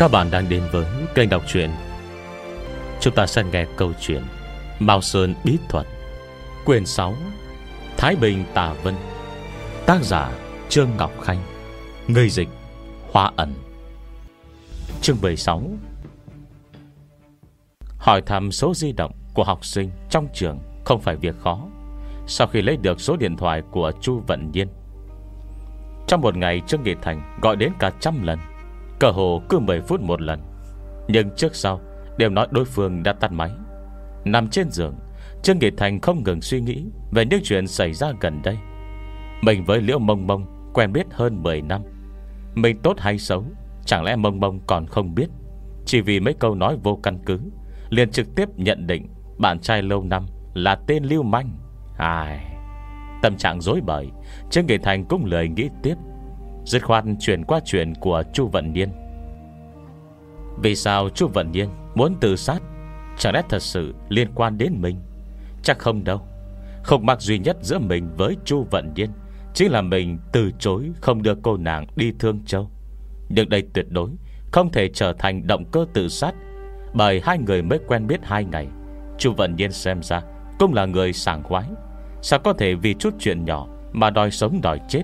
Các bạn đang đến với kênh đọc truyện. Chúng ta sẽ nghe câu chuyện Mao Sơn Bí Thuật Quyền 6 Thái Bình Tà Vân. Tác giả Trương Ngọc Khanh Người dịch Hoa ẩn. Chương 16 Hỏi thăm số di động của học sinh trong trường Không phải việc khó. Sau khi lấy được số điện thoại của Chu Vận Nhiên, Trong một ngày Trương Nghị Thành gọi đến cả trăm lần. Cờ hồ cứ 10 phút một lần. Nhưng trước sau, Đều nói đối phương đã tắt máy. Nằm trên giường, Trương Nghị Thành không ngừng suy nghĩ Về những chuyện xảy ra gần đây. Mình với Liễu Mông Mông Quen biết hơn 10 năm. Mình tốt hay xấu, Chẳng lẽ Mông Mông còn không biết? Chỉ vì mấy câu nói vô căn cứ, liền trực tiếp nhận định Bạn trai lâu năm là tên Lưu Manh. Ai, Tâm trạng dối bời, Trương Nghị Thành cũng lời nghĩ tiếp. Dứt khoát chuyển qua chuyện của Chu Vận Niên. Vì sao Chu Vận Niên Muốn tự sát? Chẳng lẽ thật sự liên quan đến mình? Chắc không đâu. Không mắc duy nhất giữa mình với Chu Vận Niên Chính là mình từ chối Không đưa cô nàng đi Thương Châu. Nhưng đây tuyệt đối Không thể trở thành động cơ tự sát. Bởi hai người mới quen biết hai ngày, Chu Vận Niên xem ra Cũng là người sảng khoái. Sao có thể vì chút chuyện nhỏ Mà đòi sống đòi chết?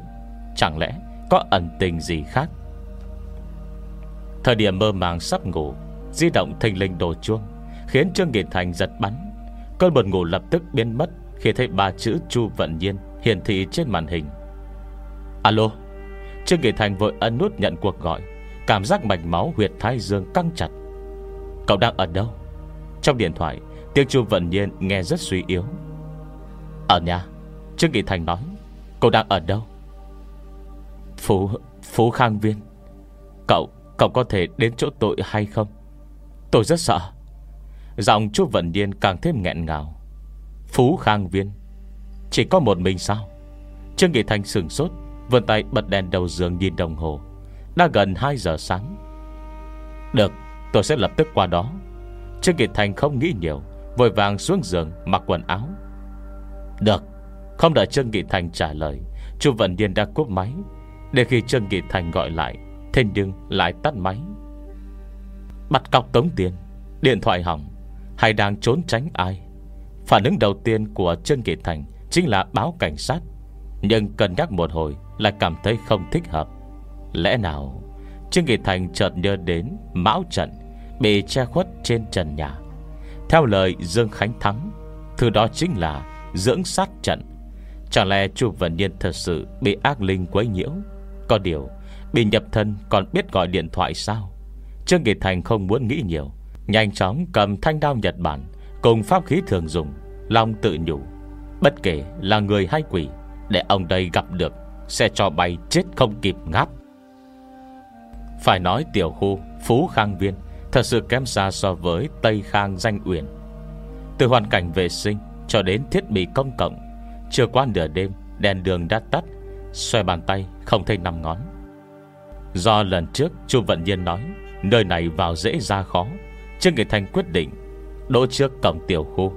Chẳng lẽ có ẩn tình gì khác? Thời điểm mơ màng sắp ngủ, Di động thình linh đổ chuông, Khiến Trương Nghị Thành giật bắn. Cơn buồn ngủ lập tức biến mất Khi thấy ba chữ Chu Vận Nhiên Hiển thị trên màn hình. Alo, Trương Nghị Thành vội ấn nút nhận cuộc gọi. Cảm giác mạch máu huyệt thái dương căng chặt. Cậu đang ở đâu? Trong điện thoại, Tiếng Chu Vận Nhiên nghe rất suy yếu. Ở nhà, Trương Nghị Thành nói. Cậu đang ở đâu? Phú, Phú Khang Viên. Cậu, cậu có thể đến chỗ tội hay không? Tôi rất sợ. Giọng chú Vận Điên càng thêm nghẹn ngào. Phú Khang Viên Chỉ có một mình sao? Trương Nghị Thành sừng sốt Vươn tay bật đèn đầu giường nhìn đồng hồ. Đã gần 2 giờ sáng. Được tôi sẽ lập tức qua đó. Trương Nghị Thành không nghĩ nhiều Vội vàng xuống giường mặc quần áo. Được Không đợi Trương Nghị Thành trả lời Chu Vận Điên đã cúp máy để khi Trương kỳ Thành gọi lại, Thế nhưng lại tắt máy. Bắt cọc tống tiền, Điện thoại hỏng, Hay đang trốn tránh ai? Phản ứng đầu tiên của Trương kỳ Thành Chính là báo cảnh sát. Nhưng cân nhắc một hồi, Lại cảm thấy không thích hợp. Lẽ nào Trương kỳ Thành chợt nhớ đến Mão trận Bị che khuất trên trần nhà? Theo lời Dương Khánh Thắng, Thứ đó chính là dưỡng sát trận. Chẳng lẽ chu Vân Nhiên thật sự Bị ác linh quấy nhiễu? Có điều, Bị nhập thân còn biết gọi điện thoại sao? Trương Nghị Thành không muốn nghĩ nhiều. Nhanh chóng cầm thanh đao Nhật Bản, Cùng pháp khí thường dùng Long tự nhủ. Bất kể là người hay quỷ, Để ông đây gặp được, Sẽ cho bay chết không kịp ngáp. Phải nói tiểu khu, Phú Khang Viên, Thật sự kém xa so với Tây Khang Danh Uyển. Từ hoàn cảnh vệ sinh Cho đến thiết bị công cộng, Chưa qua nửa đêm, Đèn đường đã tắt Xoay bàn tay, không thấy năm ngón. Do lần trước Chu Vận Nhiên nói, Nơi này vào dễ ra khó. Trương Nghị Thành quyết định, Đỗ trước cổng tiểu khu.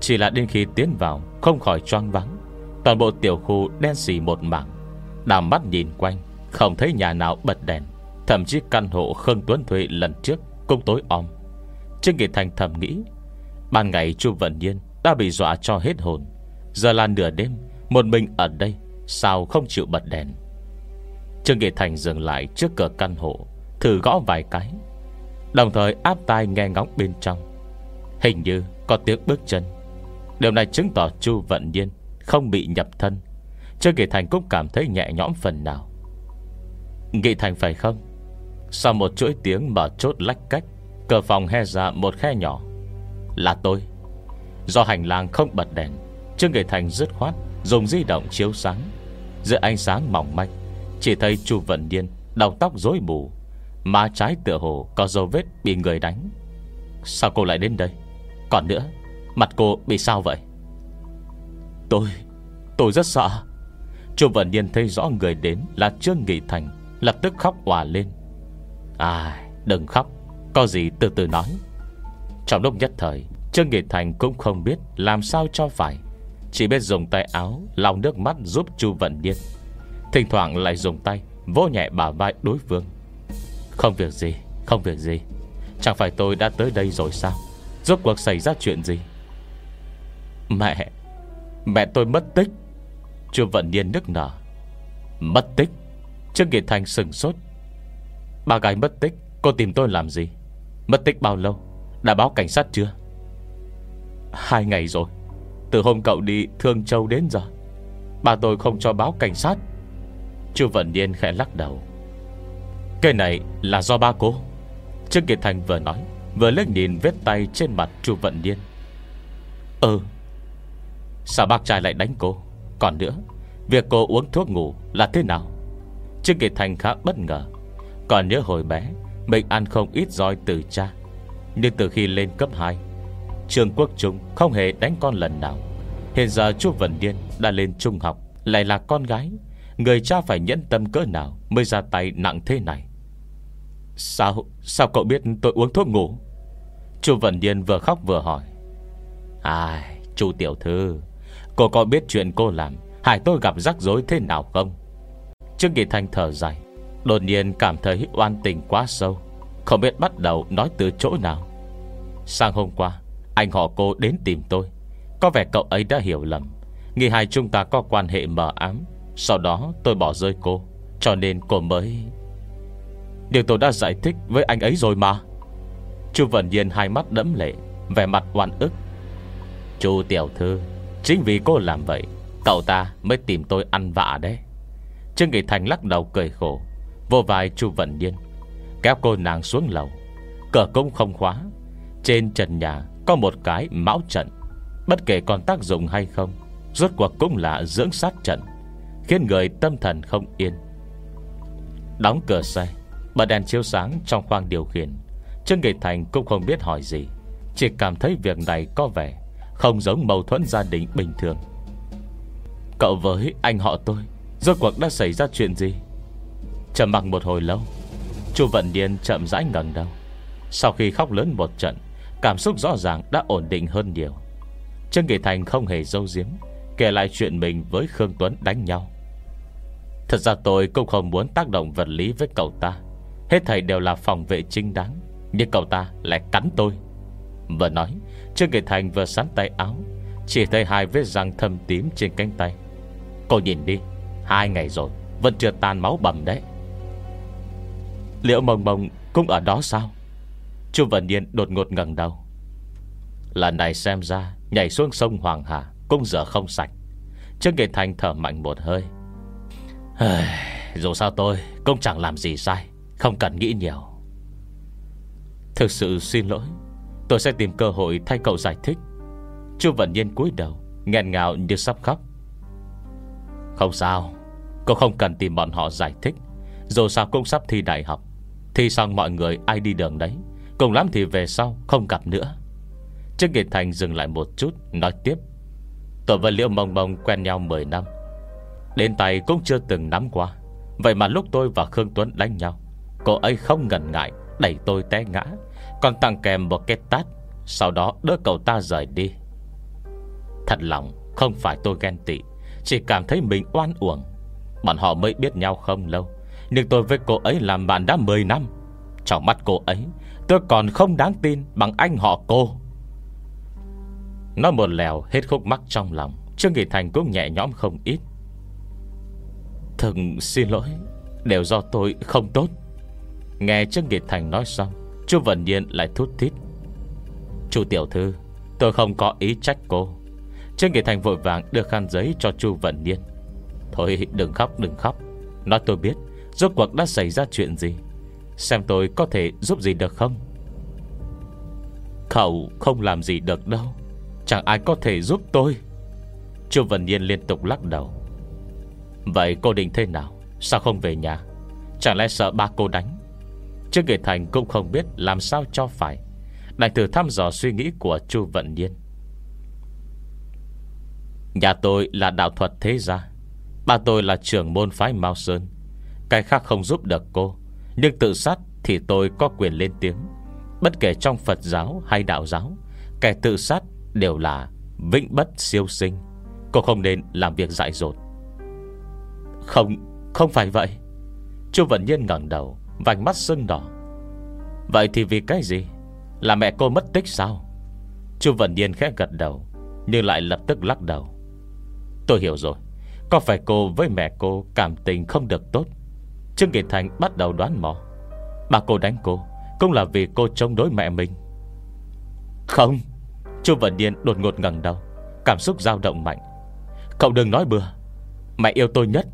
Chỉ là đến khi tiến vào, Không khỏi choang vắng Toàn bộ tiểu khu đen xì một mảng. Đàm mắt nhìn quanh, Không thấy nhà nào bật đèn. Thậm chí căn hộ Khương Tuấn thuê lần trước Cũng tối om. Trương Nghị Thành thầm nghĩ, Ban ngày Chu Vận Nhiên đã bị dọa cho hết hồn. Giờ là nửa đêm, Một mình ở đây Sao không chịu bật đèn? Trương Nghị Thành dừng lại trước cửa căn hộ, Thử gõ vài cái. Đồng thời áp tai nghe ngóng bên trong. Hình như có tiếng bước chân. Điều này chứng tỏ Chu Vận Nhiên Không bị nhập thân. Trương Nghị Thành cũng cảm thấy nhẹ nhõm phần nào. Nghị Thành phải không? Sau một chuỗi tiếng mở chốt lách cách, Cửa phòng he ra một khe nhỏ. Là tôi. Do hành lang không bật đèn, Trương Nghị Thành dứt khoát. Dùng di động chiếu sáng. Giữa ánh sáng mỏng manh, Chỉ thấy Chu Vận Điên Đầu tóc rối bù. Má trái tựa hồ có dấu vết bị người đánh. Sao cô lại đến đây? Còn nữa, Mặt cô bị sao vậy? Tôi Tôi rất sợ. Chu Vận Điên thấy rõ người đến là Trương Nghị Thành, Lập tức khóc hòa lên. À đừng khóc, Có gì từ từ nói. Trong lúc nhất thời, Trương Nghị Thành cũng không biết Làm sao cho phải chỉ biết dùng tay áo, lau nước mắt giúp Chu Vận Niên. Thỉnh thoảng lại dùng tay Vỗ nhẹ bà vai đối phương. Không việc gì, Không việc gì. Chẳng phải tôi đã tới đây rồi sao? Rốt cuộc xảy ra chuyện gì? Mẹ Mẹ tôi mất tích. Chu Vận Niên nức nở. Mất tích? Trương Kỳ Thành sừng sốt. Bà gái mất tích, Cô tìm tôi làm gì? Mất tích bao lâu? Đã báo cảnh sát chưa? Hai ngày rồi. Từ hôm cậu đi Thương Châu đến giờ. Bà tôi không cho báo cảnh sát. Chu Vận Niên khẽ lắc đầu. Cái này là do ba cô. Trương Kiệt Thành vừa nói, Vừa lên nhìn vết tay trên mặt Chu Vận Niên Ừ. Sao bác trai lại đánh cô? Còn nữa, Việc cô uống thuốc ngủ là thế nào? Trương Kiệt Thành khá bất ngờ. Còn nhớ hồi bé, Mình ăn không ít roi từ cha. Nhưng từ khi lên cấp 2 Trương Quốc Trung không hề đánh con lần nào. Hiện giờ chú Vân Điên đã lên trung học, Lại là con gái. Người cha phải nhẫn tâm cỡ nào Mới ra tay nặng thế này? Sao Sao cậu biết tôi uống thuốc ngủ? Chú Vân Điên vừa khóc vừa hỏi. Ai, Chú Tiểu Thư, Cô có biết chuyện cô làm Hải tôi gặp rắc rối thế nào không? Trương Kỳ Thanh thở dài, Đột nhiên cảm thấy oan tình quá sâu, Không biết bắt đầu nói từ chỗ nào. Sang hôm qua anh họ cô đến tìm tôi. Có vẻ cậu ấy đã hiểu lầm. Nghĩ hai chúng ta có quan hệ mờ ám. Sau đó tôi bỏ rơi cô. Cho nên cô mới Điều tôi đã giải thích với anh ấy rồi mà. Chu Vận Nhiên hai mắt đẫm lệ, Vẻ mặt oan ức. Chú Tiểu Thư, Chính vì cô làm vậy, Cậu ta mới tìm tôi ăn vạ đấy. Trương Nghị Thành lắc đầu cười khổ, Vô vai Chu Vận Điên Kéo cô nàng xuống lầu. Cửa cũng không khóa. Trên trần nhà có một cái mão trận. Bất kể còn tác dụng hay không, Rốt cuộc cũng là dưỡng sát trận, Khiến người tâm thần không yên. Đóng cửa xe, Bật đèn chiếu sáng trong khoang điều khiển. Trương Nghị Thành cũng không biết hỏi gì, Chỉ cảm thấy việc này có vẻ Không giống mâu thuẫn gia đình bình thường. Cậu với anh họ tôi, Rốt cuộc đã xảy ra chuyện gì? Chầm mặc một hồi lâu, Chu Vận Điên chậm rãi ngẩng đầu. Sau khi khóc lớn một trận Cảm xúc rõ ràng đã ổn định hơn nhiều. Trương Kỳ Thành không hề dâu diếm Kể lại chuyện mình với Khương Tuấn đánh nhau. Thật ra tôi cũng không muốn tác động vật lý với cậu ta. Hết thầy đều là phòng vệ chính đáng, Nhưng cậu ta lại cắn tôi. Vừa nói, Trương Kỳ Thành vừa sắn tay áo, Chỉ thấy hai vết răng thâm tím trên cánh tay. Cô nhìn đi, Hai ngày rồi, Vẫn chưa tan máu bầm đấy. Liệu mồng mồng cũng ở đó sao? Chu Vận niên đột ngột ngẩng đầu. Lần này xem ra, Nhảy xuống sông Hoàng Hà, Cũng giờ không sạch. Trương Nghệ Thành thở mạnh một hơi. Dù sao tôi Cũng chẳng làm gì sai, Không cần nghĩ nhiều. Thực sự xin lỗi, Tôi sẽ tìm cơ hội thay cậu giải thích. Chu Vận Nhiên cúi đầu, nghẹn ngào như sắp khóc. Không sao, Cô không cần tìm bọn họ giải thích. Dù sao cũng sắp thi đại học, Thi xong mọi người ai đi đường đấy. Cùng lắm thì về sau, không gặp nữa. Trương Kỳ Thành dừng lại một chút, Nói tiếp. Tôi và Liễu Mông Mông quen nhau 10 năm. Đến tay cũng chưa từng nắm qua. Vậy mà lúc tôi và Khương Tuấn đánh nhau, Cô ấy không ngần ngại, Đẩy tôi té ngã. Còn tặng kèm một cái tát, Sau đó đỡ cậu ta rời đi. Thật lòng, không phải tôi ghen tị, Chỉ cảm thấy mình oan uổng. Bọn họ mới biết nhau không lâu, Nhưng tôi với cô ấy làm bạn đã 10 năm. Trong mắt cô ấy Tôi còn không đáng tin bằng anh họ cô. Nói một lèo hết khúc mắc trong lòng, Trương Nghị Thành cũng nhẹ nhõm không ít. Thần xin lỗi, Đều do tôi không tốt. Nghe Trương Nghị Thành nói xong, Chu Vận Nhiên lại thút thít. Chu Tiểu Thư, Tôi không có ý trách cô. Trương Nghị Thành vội vàng đưa khăn giấy cho Chu Vận niên. Thôi, đừng khóc đừng khóc. Nói tôi biết, Rốt cuộc đã xảy ra chuyện gì. Xem tôi có thể giúp gì được không? Cậu không làm gì được đâu. Chẳng ai có thể giúp tôi. Chu Vân Nhiên liên tục lắc đầu. Vậy cô định thế nào? Sao không về nhà? Chẳng lẽ sợ ba cô đánh? Chứ Nghệ Thành cũng không biết làm sao cho phải. Đành thử thăm dò suy nghĩ của Chu Vận Nhiên. Nhà tôi là đạo thuật thế gia. Ba tôi là trưởng môn phái Mao Sơn. Cái khác không giúp được cô. Nhưng tự sát thì tôi có quyền lên tiếng. Bất kể trong Phật giáo hay đạo giáo Kẻ tự sát đều là Vĩnh bất siêu sinh. Cô không nên làm việc dại dột. Không, không phải vậy. Chu Vận Nhiên ngẩng đầu Vành mắt sưng đỏ. Vậy thì vì cái gì? Là mẹ cô mất tích sao? Chu Vận Nhiên khẽ gật đầu Nhưng lại lập tức lắc đầu. Tôi hiểu rồi. Có phải cô với mẹ cô cảm tình không được tốt? Trương Kỳ Thành bắt đầu đoán mò. Bà cô đánh cô, Cũng là vì cô chống đối mẹ mình. Không, Chu Vận Điên đột ngột ngẩng đầu, Cảm xúc dao động mạnh. Cậu đừng nói bừa, Mẹ yêu tôi nhất,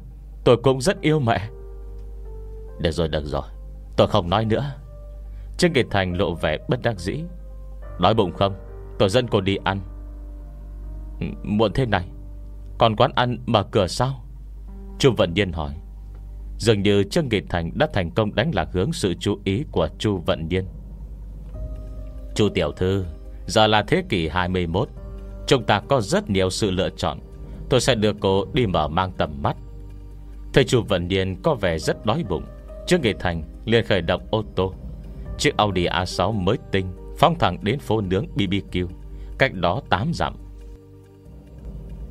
Tôi cũng rất yêu mẹ. Được rồi được rồi, Tôi không nói nữa. Trương Kỳ Thành lộ vẻ bất đắc dĩ. Nói bụng không, Tôi dẫn cô đi ăn. Ừ, muộn thế này, Còn quán ăn mở cửa sao? Chu Vận Điên hỏi. Dường như Trương Nghị Thành đã thành công đánh lạc hướng sự chú ý của Chu Vận Nhiên. Chu Tiểu Thư, Giờ là thế kỷ 21 Chúng ta có rất nhiều sự lựa chọn. Tôi sẽ đưa cô đi mở mang tầm mắt. Thầy Chu Vận Nhiên, có vẻ rất đói bụng. Trương Nghị Thành liền khởi động ô tô. Chiếc Audi A6 mới tinh, Phóng thẳng đến phố nướng BBQ Cách đó 8 dặm.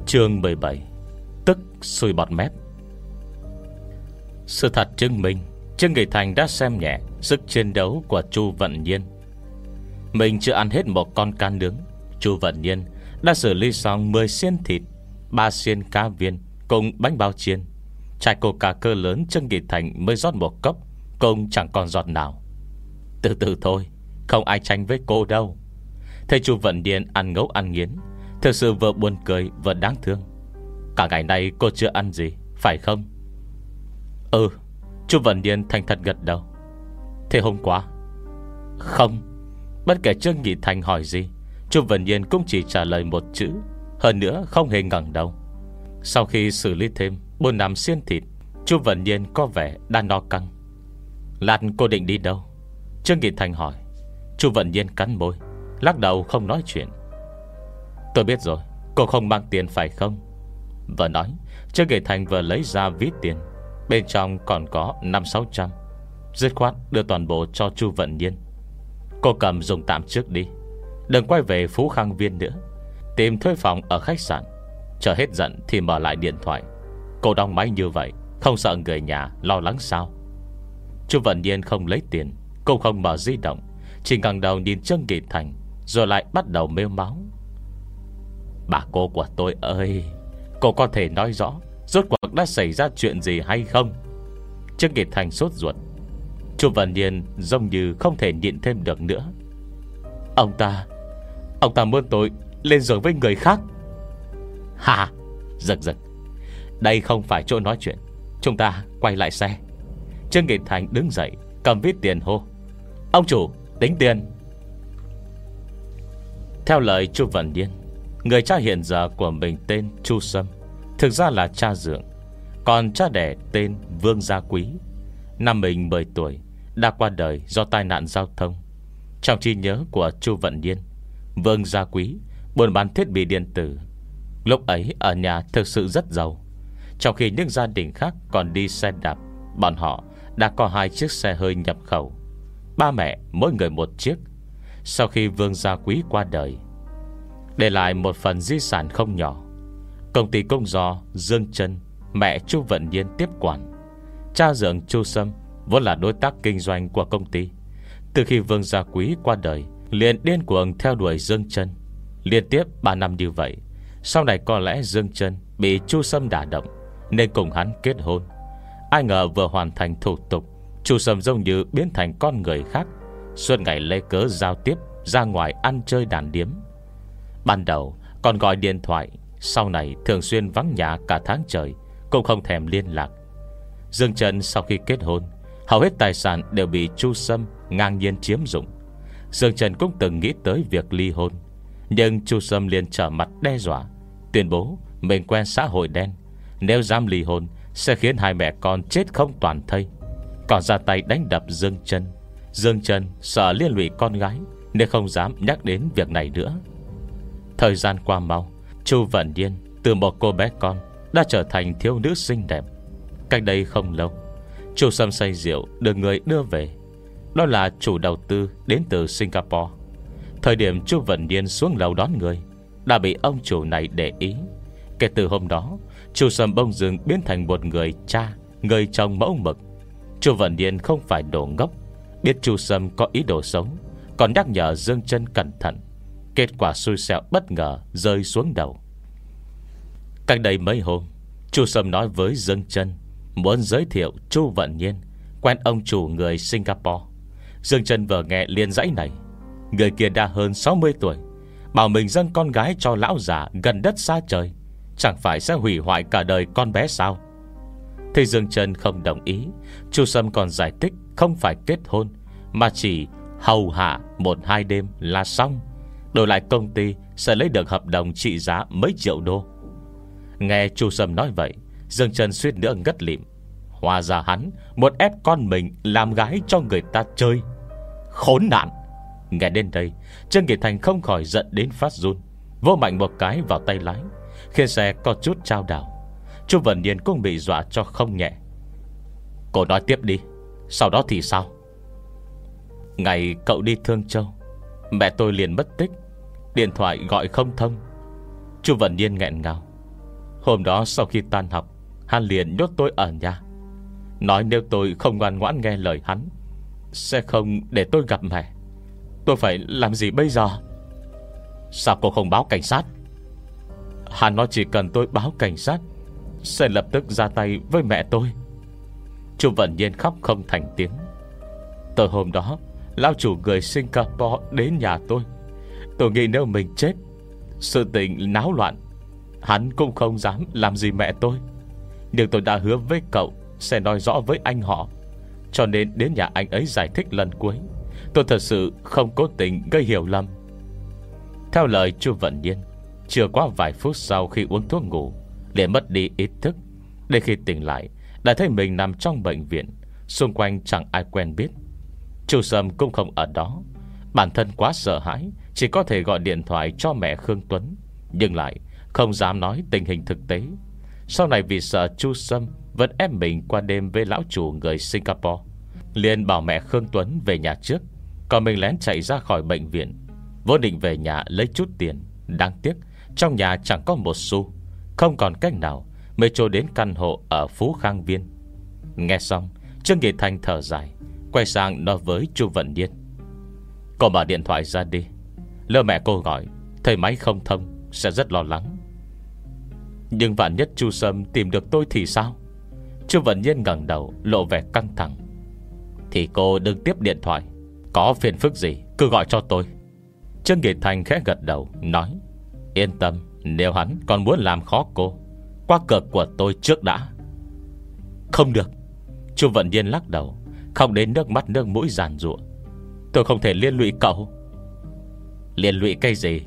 Chương 17 Tức xui bọt mép. Sự thật chứng minh Trương Nghị Thành đã xem nhẹ Sức chiến đấu của Chu Vận Nhiên. Mình chưa ăn hết một con can nướng, Chu Vận Nhiên Đã xử lý xong 10 xiên thịt 3 xiên cá viên Cùng bánh bao chiên. Chai coca cơ lớn Trương Nghị Thành mới rót một cốc Cùng chẳng còn giọt nào. Từ từ thôi, Không ai tranh với cô đâu. Thầy chu vận nhiên ăn ngấu ăn nghiến, Thực sự vừa buồn cười vừa đáng thương. Cả ngày nay cô chưa ăn gì, Phải không? Ừ Chú Vận Niên thành thật gật đầu. Thế hôm qua? Không, Bất kể Trương Nghị Thành hỏi gì, Chú Vận Niên cũng chỉ trả lời một chữ, Hơn nữa không hề ngẩn đầu. Sau khi xử lý thêm Bốn năm xiên thịt, Chú Vận Niên có vẻ đang no căng. Lạt cô định đi đâu? Trương Nghị Thành hỏi. Chú Vận Nhiên cắn môi, Lắc đầu không nói chuyện. Tôi biết rồi, Cô không mang tiền phải không? Vừa nói, Trương Nghị Thành vừa lấy ra ví tiền. Bên trong còn có 5-600 Dứt khoát đưa toàn bộ cho Chu Vận Nhiên. Cô cầm dùng tạm trước đi. Đừng quay về Phú Khang Viên nữa. Tìm thuê phòng ở khách sạn. Chờ hết giận thì mở lại điện thoại. Cô đóng máy như vậy, Không sợ người nhà lo lắng sao? Chu Vận Nhiên không lấy tiền Cô không mở di động. Chỉ ngẩng đầu nhìn Trương Nghị Thành, Rồi lại bắt đầu mêu máu. Bà cô của tôi ơi, Cô có thể nói rõ Rốt cuộc đã xảy ra chuyện gì hay không? Trương Kỳ Thành sốt ruột, Chu Văn Niên giống như không thể nhịn thêm được nữa. Ông ta Ông ta muốn tôi lên giường với người khác. Hà Giật giật. Đây không phải chỗ nói chuyện. Chúng ta quay lại xe. Trương Nghị Thành đứng dậy, Cầm viết tiền hô. Ông chủ, tính tiền. Theo lời Chu Văn Niên, Người cha hiện giờ của mình tên Chu Sâm. Thực ra là cha dượng. Còn cha đẻ tên Vương Gia Quý. Năm mình 10 tuổi, Đã qua đời do tai nạn giao thông. Trong trí nhớ của Chu Vận Niên Vương Gia Quý Buôn bán thiết bị điện tử. Lúc ấy ở nhà thực sự rất giàu. Trong khi những gia đình khác còn đi xe đạp, Bọn họ đã có hai chiếc xe hơi nhập khẩu. Ba mẹ mỗi người một chiếc. Sau khi Vương Gia Quý qua đời, để lại một phần di sản không nhỏ. Công ty công do Dương Trân, Mẹ Chu Vận Nhiên tiếp quản. Cha dưỡng Chu Sâm Vốn là đối tác kinh doanh của công ty. Từ khi Vương Gia Quý qua đời, liền điên cuồng theo đuổi Dương Trân. Liên tiếp 3 năm như vậy, Sau này có lẽ Dương Trân Bị Chu Sâm đả động, Nên cùng hắn kết hôn. Ai ngờ vừa hoàn thành thủ tục, Chu Sâm giống như biến thành con người khác, Suốt ngày lê cớ giao tiếp, Ra ngoài ăn chơi đàn điếm. Ban đầu, còn gọi điện thoại sau này thường xuyên vắng nhà cả tháng trời, Cũng không thèm liên lạc. Dương Trần sau khi kết hôn, Hầu hết tài sản đều bị Chu Sâm Ngang nhiên chiếm dụng. Dương Trần cũng từng nghĩ tới việc ly hôn, Nhưng Chu Sâm liền trở mặt đe dọa, Tuyên bố mình quen xã hội đen, Nếu dám ly hôn Sẽ khiến hai mẹ con chết không toàn thây. Còn ra tay đánh đập Dương Trần Dương Trần sợ liên lụy con gái, Nên không dám nhắc đến việc này nữa. Thời gian qua mau Chu Vận Điên từ một cô bé con Đã trở thành thiếu nữ xinh đẹp. Cách đây không lâu, Chu Sâm say rượu được người đưa về. Đó là chủ đầu tư đến từ Singapore. Thời điểm Chu Vận Điên xuống lầu đón người, Đã bị ông chủ này để ý. Kể từ hôm đó, Chu Sâm bông dừng biến thành một người cha, Người chồng mẫu mực. Chu Vận Điên không phải đồ ngốc, Biết Chu Sâm có ý đồ sống Còn nhắc nhở Dương chân cẩn thận. Kết quả xui xẻo bất ngờ Rơi xuống đầu. Cách đây mấy hôm, Chu Sâm nói với Dương chân, Muốn giới thiệu Chu Vận Nhiên, Quen ông chủ người Singapore. Dương chân vừa nghe liền dãy này Người kia đã hơn 60 tuổi, Bảo mình dâng con gái cho lão già Gần đất xa trời, Chẳng phải sẽ hủy hoại cả đời con bé sao? Thì Dương Trân không đồng ý. Chu Sâm còn giải thích Không phải kết hôn, Mà chỉ hầu hạ một hai đêm là xong. Đổi lại công ty Sẽ lấy được hợp đồng trị giá mấy triệu đô. Nghe Chu Sâm nói vậy, Dương Trần suýt nữa ngất lịm. Hòa ra hắn Một ép con mình làm gái cho người ta chơi. Khốn nạn! Nghe đến đây, Trương Kỳ Thành không khỏi giận đến phát run. Vô mạnh một cái vào tay lái, Khiến xe có chút trao đảo. Chu Vân Niên cũng bị dọa cho không nhẹ. Cô nói tiếp đi, Sau đó thì sao? Ngày cậu đi Thương Châu Mẹ tôi liền mất tích. Điện thoại gọi không thông. Chu Vân Niên nghẹn ngào. Hôm đó sau khi tan học, Hắn liền nhốt tôi ở nhà. Nói nếu tôi không ngoan ngoãn nghe lời hắn, Sẽ không để tôi gặp mẹ. Tôi phải làm gì bây giờ? Sao cô không báo cảnh sát? Hắn nói chỉ cần tôi báo cảnh sát, Sẽ lập tức ra tay với mẹ tôi. Chu Vận Nhiên khóc không thành tiếng. Từ hôm đó Lão chủ người Singapore đến nhà tôi. Tôi nghĩ nếu mình chết, Sự tình náo loạn, Hắn cũng không dám làm gì mẹ tôi. Nhưng tôi đã hứa với cậu Sẽ nói rõ với anh họ. Cho nên đến nhà anh ấy giải thích lần cuối, Tôi thật sự không cố tình gây hiểu lầm. Theo lời chu Vận Nhiên, Chưa qua vài phút sau khi uống thuốc ngủ liền mất đi ý thức Để khi tỉnh lại, Đã thấy mình nằm trong bệnh viện, Xung quanh chẳng ai quen biết. Chu Sâm cũng không ở đó. Bản thân quá sợ hãi, Chỉ có thể gọi điện thoại cho mẹ Khương Tuấn. Nhưng lại không dám nói tình hình thực tế. Sau này vì sợ Chu Sâm Vẫn ép mình qua đêm với lão chủ người Singapore, liền bảo mẹ Khương Tuấn về nhà trước. Còn mình lén chạy ra khỏi bệnh viện. Vô định về nhà lấy chút tiền. Đáng tiếc, Trong nhà chẳng có một xu. Không còn cách nào Mới trôi đến căn hộ ở Phú Khang Viên. Nghe xong, Trương Nghị Thành thở dài. Quay sang nói với Chu Vận Niên. Cô mở điện thoại ra đi. Lỡ mẹ cô gọi, Thầy máy không thông, Sẽ rất lo lắng. Nhưng vạn nhất Chu Sâm tìm được tôi thì sao? Chu Vận Nhiên ngẩng đầu, Lộ vẻ căng thẳng. Thì cô đừng tiếp điện thoại. Có phiền phức gì, cứ gọi cho tôi. Trương Nghị Thành khẽ gật đầu, Nói, Yên tâm, nếu hắn còn muốn làm khó cô, Qua cửa của tôi trước đã. Không được. Chu Vận Nhiên lắc đầu. Không đến nước mắt nước mũi giàn ruộng Tôi không thể liên lụy cậu. Liên lụy cây gì?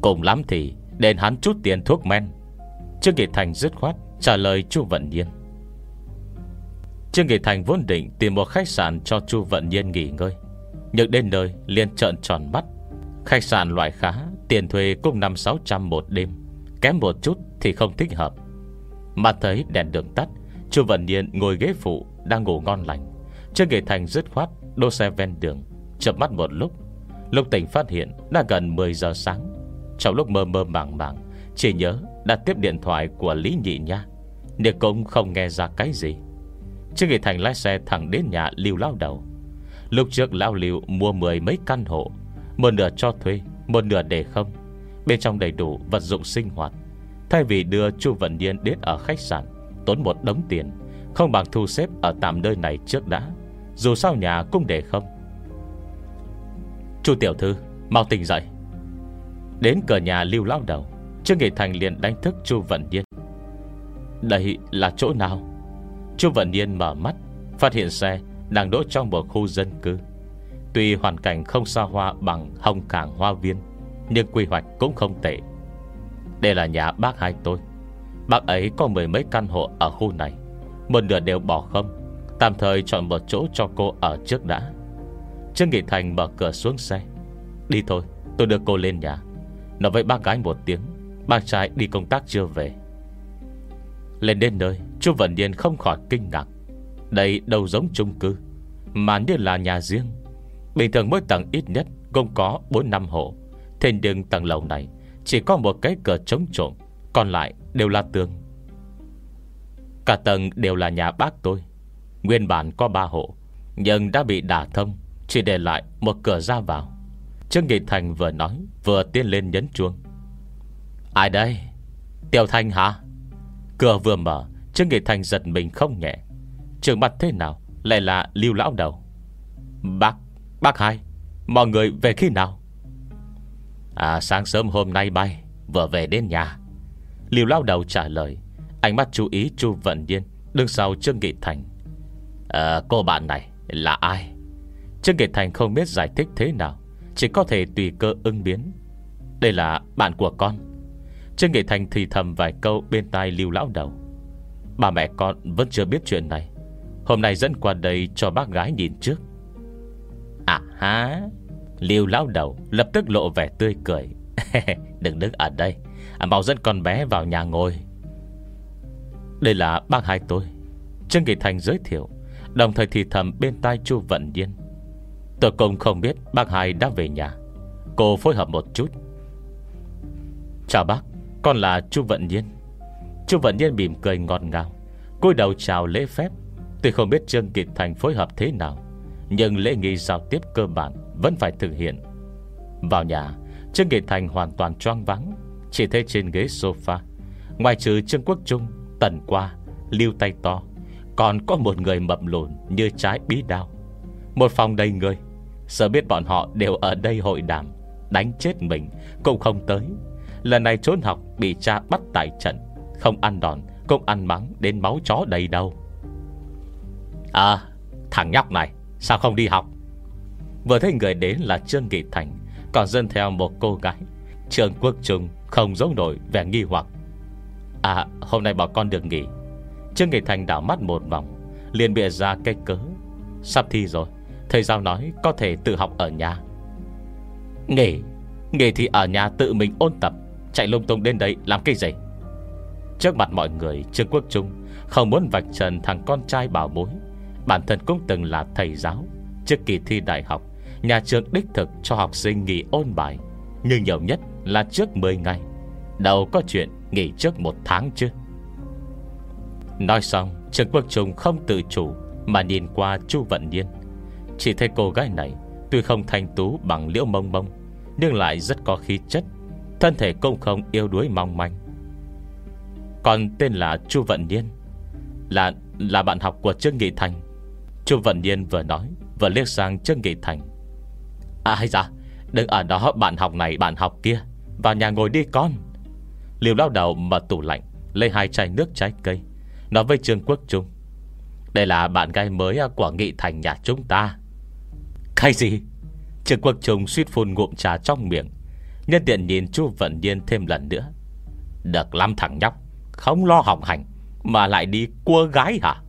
Cùng lắm thì Đền hắn chút tiền thuốc men. Trương Nghị Thành dứt khoát Trả lời Chu Vận Nhiên. Trương Nghị Thành vốn định tìm một khách sạn Cho Chu Vận Nhiên nghỉ ngơi, Nhưng đến nơi liền trợn tròn mắt. Khách sạn loại khá, Tiền thuê cũng 5-600 một đêm, Kém một chút thì không thích hợp. Mà thấy đèn đường tắt, Chu Vận Nhiên ngồi ghế phụ Đang ngủ ngon lành. Trương Kỳ Thành dứt khoát Đô xe ven đường. Chập mắt một lúc lục tỉnh phát hiện đã gần 10 giờ sáng. Trong lúc mơ mơ màng màng, Chỉ nhớ đã tiếp điện thoại của Lý Nhị Nha. Nhưng cũng không nghe ra cái gì. Trương Kỳ Thành lái xe thẳng đến nhà Lưu Lao Đầu. Lúc trước Lao Lưu mua mười mấy căn hộ, Một nửa cho thuê, Một nửa để không. Bên trong đầy đủ vật dụng sinh hoạt. Thay vì đưa Chu Vận Niên đến ở khách sạn, Tốn một đống tiền, Không bằng thu xếp ở tạm nơi này trước đã. Dù sao nhà cũng để không. Chu Tiểu Thư, Mau tỉnh dậy. Đến cửa nhà lưu lao đầu, Trương Nghị Thành liền đánh thức Chu Vận Nhiên. Đây là chỗ nào? Chu Vận Nhiên mở mắt, Phát hiện xe đang đỗ trong một khu dân cư. Tuy hoàn cảnh không xa hoa bằng hồng cảng hoa viên, Nhưng quy hoạch cũng không tệ. Đây là nhà bác hai tôi. Bác ấy có mười mấy căn hộ ở khu này. Một nửa đều bỏ không. Tạm thời chọn một chỗ cho cô ở trước đã. Trương Nghị Thành mở cửa xuống xe. Đi thôi tôi đưa cô lên nhà. Nói với bác gái một tiếng Bác trai đi công tác chưa về. Lên đến nơi Chú Vận niên không khỏi kinh ngạc. Đây đâu giống chung cư Mà như là nhà riêng. Bình thường mỗi tầng ít nhất Cũng có 4 năm hộ. Thế nhưng tầng lầu này Chỉ có một cái cửa trống trộm, Còn lại đều là tường. Cả tầng đều là nhà bác tôi. Nguyên bản có ba hộ, Nhưng đã bị đả thông, Chỉ để lại một cửa ra vào. Trương Nghị Thành vừa nói, Vừa tiến lên nhấn chuông. Ai đây? Tiểu Thành hả? Cửa vừa mở, Trương Nghị Thành giật mình không nhẹ. Trường mặt thế nào? Lại là lưu lão đầu. Bác Bác hai, Mọi người về khi nào? À sáng sớm hôm nay bay, Vừa về đến nhà. Lưu lao đầu trả lời, Ánh mắt chú ý Chu Vận Điên Đứng sau Trương Nghị Thành à, Cô bạn này là ai? Trương Nghị Thành không biết giải thích thế nào Chỉ có thể tùy cơ ưng biến. Đây là bạn của con. Trương Nghị Thành thì thầm vài câu Bên tai lưu lão đầu. Bà mẹ con vẫn chưa biết chuyện này. Hôm nay dẫn qua đây cho bác gái nhìn trước. À há Liêu lão đầu lập tức lộ vẻ tươi cười. Đừng đứng ở đây à, Mau dẫn con bé vào nhà ngồi. Đây là bác hai tôi. Trương Kỳ Thành giới thiệu. Đồng thời thì thầm bên tai Chu Vận Nhiên. Tôi cũng không biết bác hai đã về nhà. Cô phối hợp một chút. Chào bác, Con là Chu Vận Nhiên. Chu Vận Nhiên mỉm cười ngọt ngào, cúi đầu chào lễ phép. Tuy không biết Trương Kiệt Thành phối hợp thế nào, Nhưng lễ nghi giao tiếp cơ bản Vẫn phải thực hiện. Vào nhà, Trương Kiệt Thành hoàn toàn choang vắng Chỉ thấy trên ghế sofa, Ngoài trừ Trương Quốc Trung, Tần Qua, Lưu tay to còn có một người mập lùn như trái bí đao. Một phòng đầy người. Sợ biết bọn họ đều ở đây hội đàm, Đánh chết mình, Cũng không tới. Lần này trốn học bị cha bắt tại trận. Không ăn đòn, Cũng ăn mắng đến máu chó đầy đâu À thằng nhóc này, Sao không đi học? Vừa thấy người đến là Trương Nghị Thành, Còn dân theo một cô gái. Trương Quốc Trung không giấu nổi vẻ nghi hoặc. À hôm nay bọn con được nghỉ. Trương Nghị Thành đảo mắt một vòng, liền bịa ra cái cớ. Sắp thi rồi, Thầy giáo nói có thể tự học ở nhà. Nghỉ Nghỉ thì ở nhà tự mình ôn tập, Chạy lung tung đến đây làm cái gì? Trước mặt mọi người, Trương Quốc Trung Không muốn vạch trần thằng con trai bảo bối. Bản thân cũng từng là thầy giáo. Trước kỳ thi đại học, Nhà trường đích thực cho học sinh nghỉ ôn bài, Nhưng nhiều nhất là trước 10 ngày. Đâu có chuyện nghỉ trước một tháng chứ. Nói xong Trương Quốc Trung không tự chủ Mà nhìn qua Chu Vận niên. Chỉ thấy cô gái này Tuy không thanh tú bằng liễu mông mông Nhưng lại rất có khí chất Thân thể cũng không yêu đuối mong manh. Còn tên là Chu Vận niên, Là là bạn học của Trương Nghị Thành. Chu Vận niên vừa nói Vừa liếc sang Trương Nghị Thành. À hay dạ Đừng ở đó bạn học này bạn học kia Vào nhà ngồi đi con. Liều lao đầu mở tủ lạnh Lấy hai chai nước trái cây. Nói với Trương Quốc Trung, Đây là bạn gái mới của Nghị Thành nhà chúng ta. Cái gì? Trương Quốc Trung suýt phun ngụm trà trong miệng. Nhân tiện nhìn chú Vận Nhiên thêm lần nữa. Được lắm thằng nhóc, Không lo hỏng hành, Mà lại đi cua gái hả?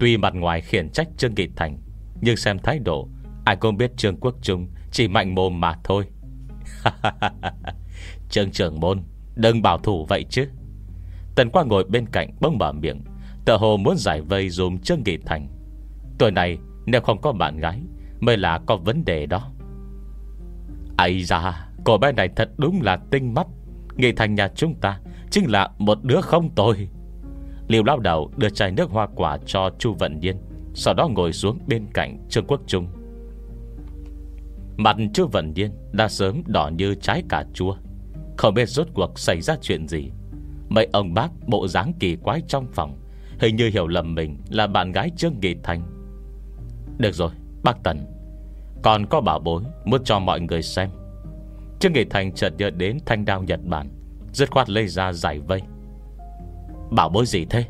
Tuy mặt ngoài khiển trách Trương Nghị Thành, Nhưng xem thái độ, Ai cũng biết Trương Quốc Trung Chỉ mạnh mồm mà thôi. Trương trưởng môn, Đừng bảo thủ vậy chứ. Tần Quang ngồi bên cạnh bông mở miệng. Tờ hồ muốn giải vây dùm Trương Nghị Thành. Tuổi này, nếu không có bạn gái, Mới là có vấn đề đó. Ấy ra Cô bé này thật đúng là tinh mắt. Nghị Thành nhà chúng ta Chính là một đứa không tồi. Liều lao đầu đưa chai nước hoa quả cho Chu Vận Nhiên, Sau đó ngồi xuống bên cạnh Trương Quốc Trung. Mặt Chu Vận Nhiên Đã sớm đỏ như trái cà chua. Không biết rốt cuộc xảy ra chuyện gì. Mấy ông bác bộ dáng kỳ quái trong phòng, Hình như hiểu lầm mình Là bạn gái Trương Nghị Thành. Được rồi, bác Tần, Còn có bảo bối Muốn cho mọi người xem. Trương Nghị Thành chợt nhớ đến thanh đao Nhật Bản, dứt khoát lây ra giải vây. Bảo bối gì thế?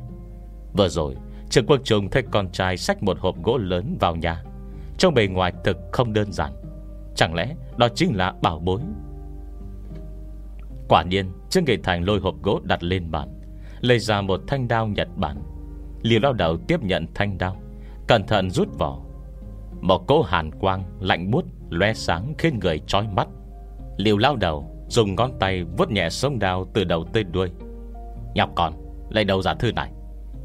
Vừa rồi, Trương Quốc Trung thấy con trai xách một hộp gỗ lớn vào nhà. Trong bề ngoài thực không đơn giản. Chẳng lẽ đó chính là bảo bối Quả nhiên Trương Nghị Thành lôi hộp gỗ đặt lên bàn, Lấy ra một thanh đao Nhật Bản. Liều lao đầu tiếp nhận thanh đao, Cẩn thận rút vỏ Một cỗ hàn quang lạnh bút Loe sáng khiến người trói mắt. Liều lao đầu Dùng ngón tay vuốt nhẹ sông đao từ đầu tới đuôi. Nhọc còn Lấy đầu giả thư này?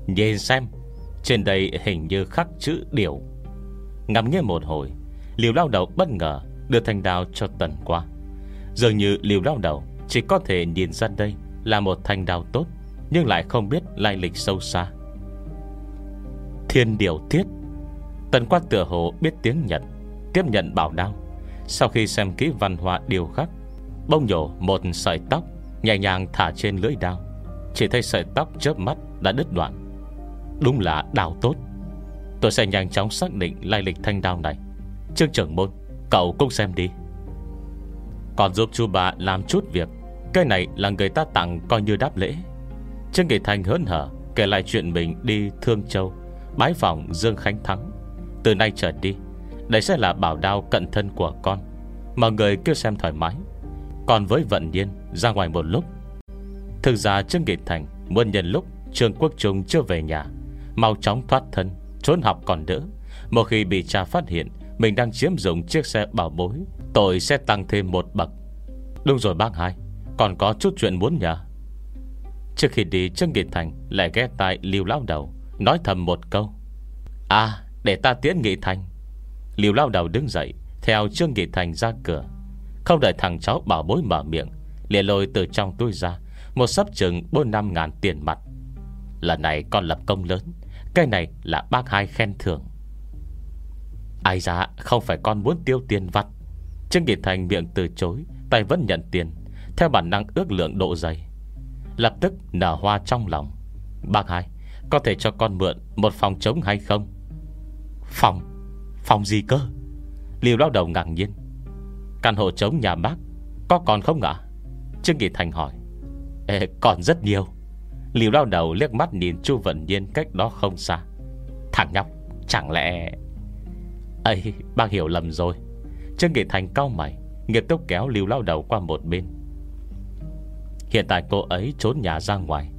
Nhìn xem, Trên đây hình như khắc chữ điều. Ngắm nghe một hồi, Liều lao đầu bất ngờ Đưa thanh đao cho tần qua. Dường như liều lao đầu chỉ có thể nhìn ra đây Là một thanh đao tốt, Nhưng lại không biết lai lịch sâu xa. Thiên điều thiết Tần quát tựa hồ biết tiếng Nhật, Tiếp nhận bảo đao. Sau khi xem kỹ văn hóa điều khắc Bông nhổ một sợi tóc, Nhẹ nhàng thả trên lưỡi đao. Chỉ thấy sợi tóc chớp mắt đã đứt đoạn. Đúng là đào tốt. Tôi sẽ nhanh chóng xác định lai lịch thanh đao này. Trương trưởng môn, Cậu cũng xem đi. Còn giúp chú bà làm chút việc. Cái này là người ta tặng coi như đáp lễ. Trương Nghị Thành hớn hở Kể lại chuyện mình đi Thương Châu, Bái phòng Dương Khánh Thắng. Từ nay trở đi, Đây sẽ là bảo đao cận thân của con, Mà người kêu xem thoải mái. Còn với vận nhiên, ra ngoài một lúc. Thực ra Trương Nghị Thành Muốn nhân lúc Trương Quốc Trung chưa về nhà, Mau chóng thoát thân, Trốn học còn đỡ. Một khi bị cha phát hiện Mình đang chiếm dụng chiếc xe bảo bối, Tội sẽ tăng thêm một bậc. Đúng rồi bác hai. Còn có chút chuyện muốn nhờ. Trước khi đi, Trương Nghị Thành Lại ghé tai Liêu Lao Đầu, Nói thầm một câu. À để ta tiễn Nghị Thành. Liêu Lao Đầu đứng dậy, Theo Trương Nghị Thành ra cửa. Không đợi thằng cháu bảo bối mở miệng, liền lôi từ trong túi ra, Một sắp chừng 4 năm ngàn tiền mặt. Lần này con lập công lớn, Cái này là bác hai khen thưởng. Ai ra, không phải con muốn tiêu tiền vặt. Trương Nghị Thành miệng từ chối, Tay vẫn nhận tiền. Theo bản năng ước lượng độ dày Lập tức nở hoa trong lòng. Bác hai Có thể cho con mượn một phòng trống hay không? Phòng? Phòng gì cơ? Liêu lao đầu ngạc nhiên. Căn hộ trống nhà bác Có còn không ạ? Trương Nghị Thành hỏi. Ê, Còn rất nhiều. Liêu lao đầu liếc mắt nhìn Chu Vận Nhiên cách đó không xa. Thằng nhóc Chẳng lẽ ấy bác hiểu lầm rồi. Trương Nghị Thành cao mày Nghiệp tốc kéo Liêu lao đầu qua một bên. Hiện tại cô ấy trốn nhà ra ngoài.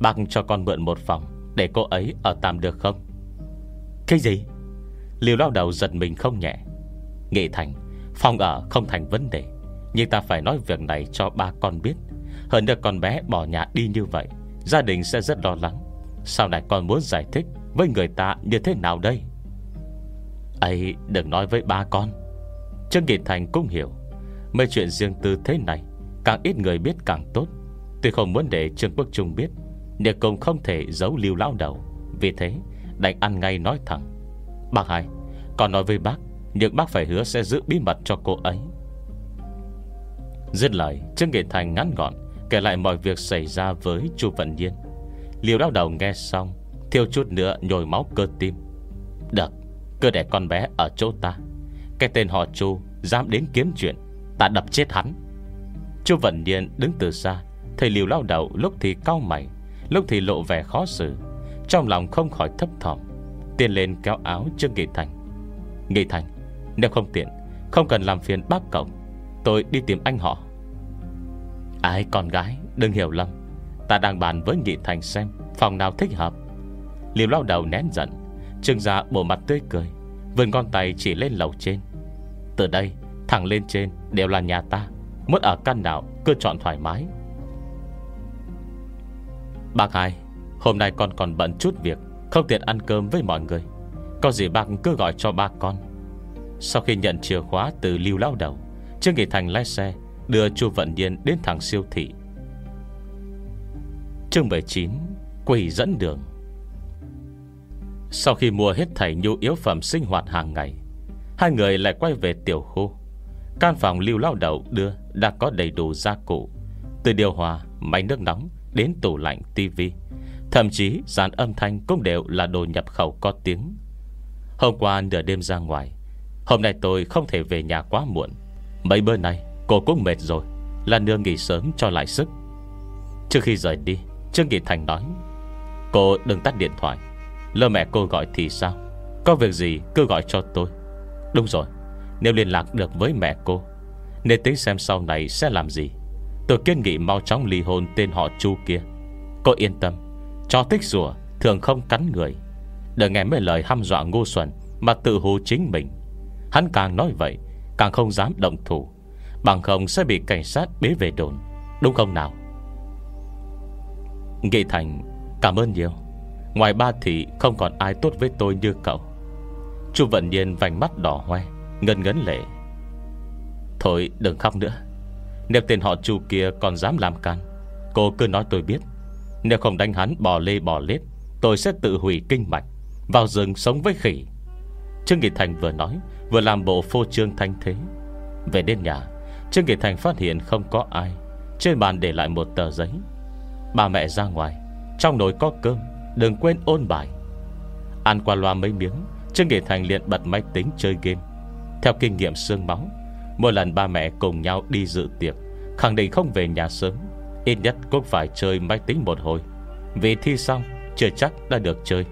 Bác cho con mượn một phòng Để cô ấy ở tạm được không? Cái gì? Liêu lao đầu giật mình không nhẹ. Nghị Thành Phòng ở không thành vấn đề Nhưng ta phải nói việc này cho ba con biết. Hơn nữa con bé bỏ nhà đi như vậy Gia đình sẽ rất lo lắng. Sau này con muốn giải thích Với người ta như thế nào đây? Ấy đừng nói với ba con. Trương Nghị Thành cũng hiểu Mấy chuyện riêng tư thế này Càng ít người biết càng tốt. Tuy không muốn để Trương Quốc Trung biết, Nhưng cũng không thể giấu lưu lão đầu. Vì thế, đành ăn ngay nói thẳng. Bác hai Còn nói với bác, Nhưng bác phải hứa sẽ giữ bí mật cho cô ấy. Dứt lời, Trương Nghị Thành ngắn gọn Kể lại mọi việc xảy ra với Chu Vận Nhiên. Liều đau đầu nghe xong Thiêu chút nữa nhồi máu cơ tim. Được, Cứ để con bé ở chỗ ta. Cái tên họ Chu Dám đến kiếm chuyện, Ta đập chết hắn. Chu Vận Niên đứng từ xa. Thầy liều lao đầu lúc thì cao mày, Lúc thì lộ vẻ khó xử, Trong lòng không khỏi thấp thỏm, Tiến lên kéo áo Trương Nghị Thành. Nghị Thành, Nếu không tiện, Không cần làm phiền bác cậu, Tôi đi tìm anh họ. Ai con gái, đừng hiểu lầm, Ta đang bàn với Nghị Thành xem Phòng nào thích hợp. Liều lao đầu nén giận, Trương ra bộ mặt tươi cười, Vươn con tay chỉ lên lầu trên. Từ đây, thẳng lên trên đều là nhà ta. Muốn ở căn nào, cứ chọn thoải mái. Bác hai, Hôm nay con còn bận chút việc, Không tiện ăn cơm với mọi người. Có gì bác cứ gọi cho ba con. Sau khi nhận chìa khóa từ lưu lao đầu, Trương Nghị Thành lái xe Đưa chu Vận Niên đến thẳng siêu thị. Chương 19 Quỷ dẫn đường. Sau khi mua hết thảy nhu yếu phẩm sinh hoạt hàng ngày, Hai người lại quay về tiểu khu. Căn phòng lưu lao đầu đưa Đã có đầy đủ gia cụ. Từ điều hòa, máy nước nóng Đến tủ lạnh, tivi. Thậm chí dàn âm thanh cũng đều là đồ nhập khẩu có tiếng. Hôm qua nửa đêm ra ngoài Hôm nay tôi không thể về nhà quá muộn. Mấy bữa nay cô cũng mệt rồi Là nương nghỉ sớm cho lại sức. Trước khi rời đi Trương Nghị Thành nói Cô đừng tắt điện thoại. Lỡ mẹ cô gọi thì sao? Có việc gì cứ gọi cho tôi. Đúng rồi nếu liên lạc được với mẹ cô, Nên tính xem sau này sẽ làm gì. Tôi kiên nghị mau chóng ly hôn tên họ Chu kia. Cô yên tâm, Cho thích rùa, thường không cắn người. Đừng nghe mấy lời hăm dọa ngu xuẩn Mà tự hù chính mình. Hắn càng nói vậy, Càng không dám động thủ. Bằng không sẽ bị cảnh sát bế về đồn. Đúng không nào? Nghị Thành, Cảm ơn nhiều. Ngoài ba thì không còn ai tốt với tôi như cậu. Chu Vận Nhiên vành mắt đỏ hoe. Ngân ngấn lệ. Thôi đừng khóc nữa. Nếu tên họ Chu kia còn dám làm can, Cô cứ nói tôi biết. Nếu không đánh hắn bò lê bò lết, Tôi sẽ tự hủy kinh mạch, Vào rừng sống với khỉ. Trương Nghị Thành vừa nói, Vừa làm bộ phô trương thanh thế. Về đến nhà, Trương Nghị Thành phát hiện không có ai. Trên bàn để lại một tờ giấy. Bà mẹ ra ngoài, Trong nồi có cơm, Đừng quên ôn bài. Ăn qua loa mấy miếng, Trương Nghị Thành liền bật máy tính chơi game. Theo kinh nghiệm xương máu, Mỗi lần ba mẹ cùng nhau đi dự tiệc, Khẳng định không về nhà sớm, Ít nhất cũng phải chơi máy tính một hồi. Vì thi xong, Chưa chắc đã được chơi.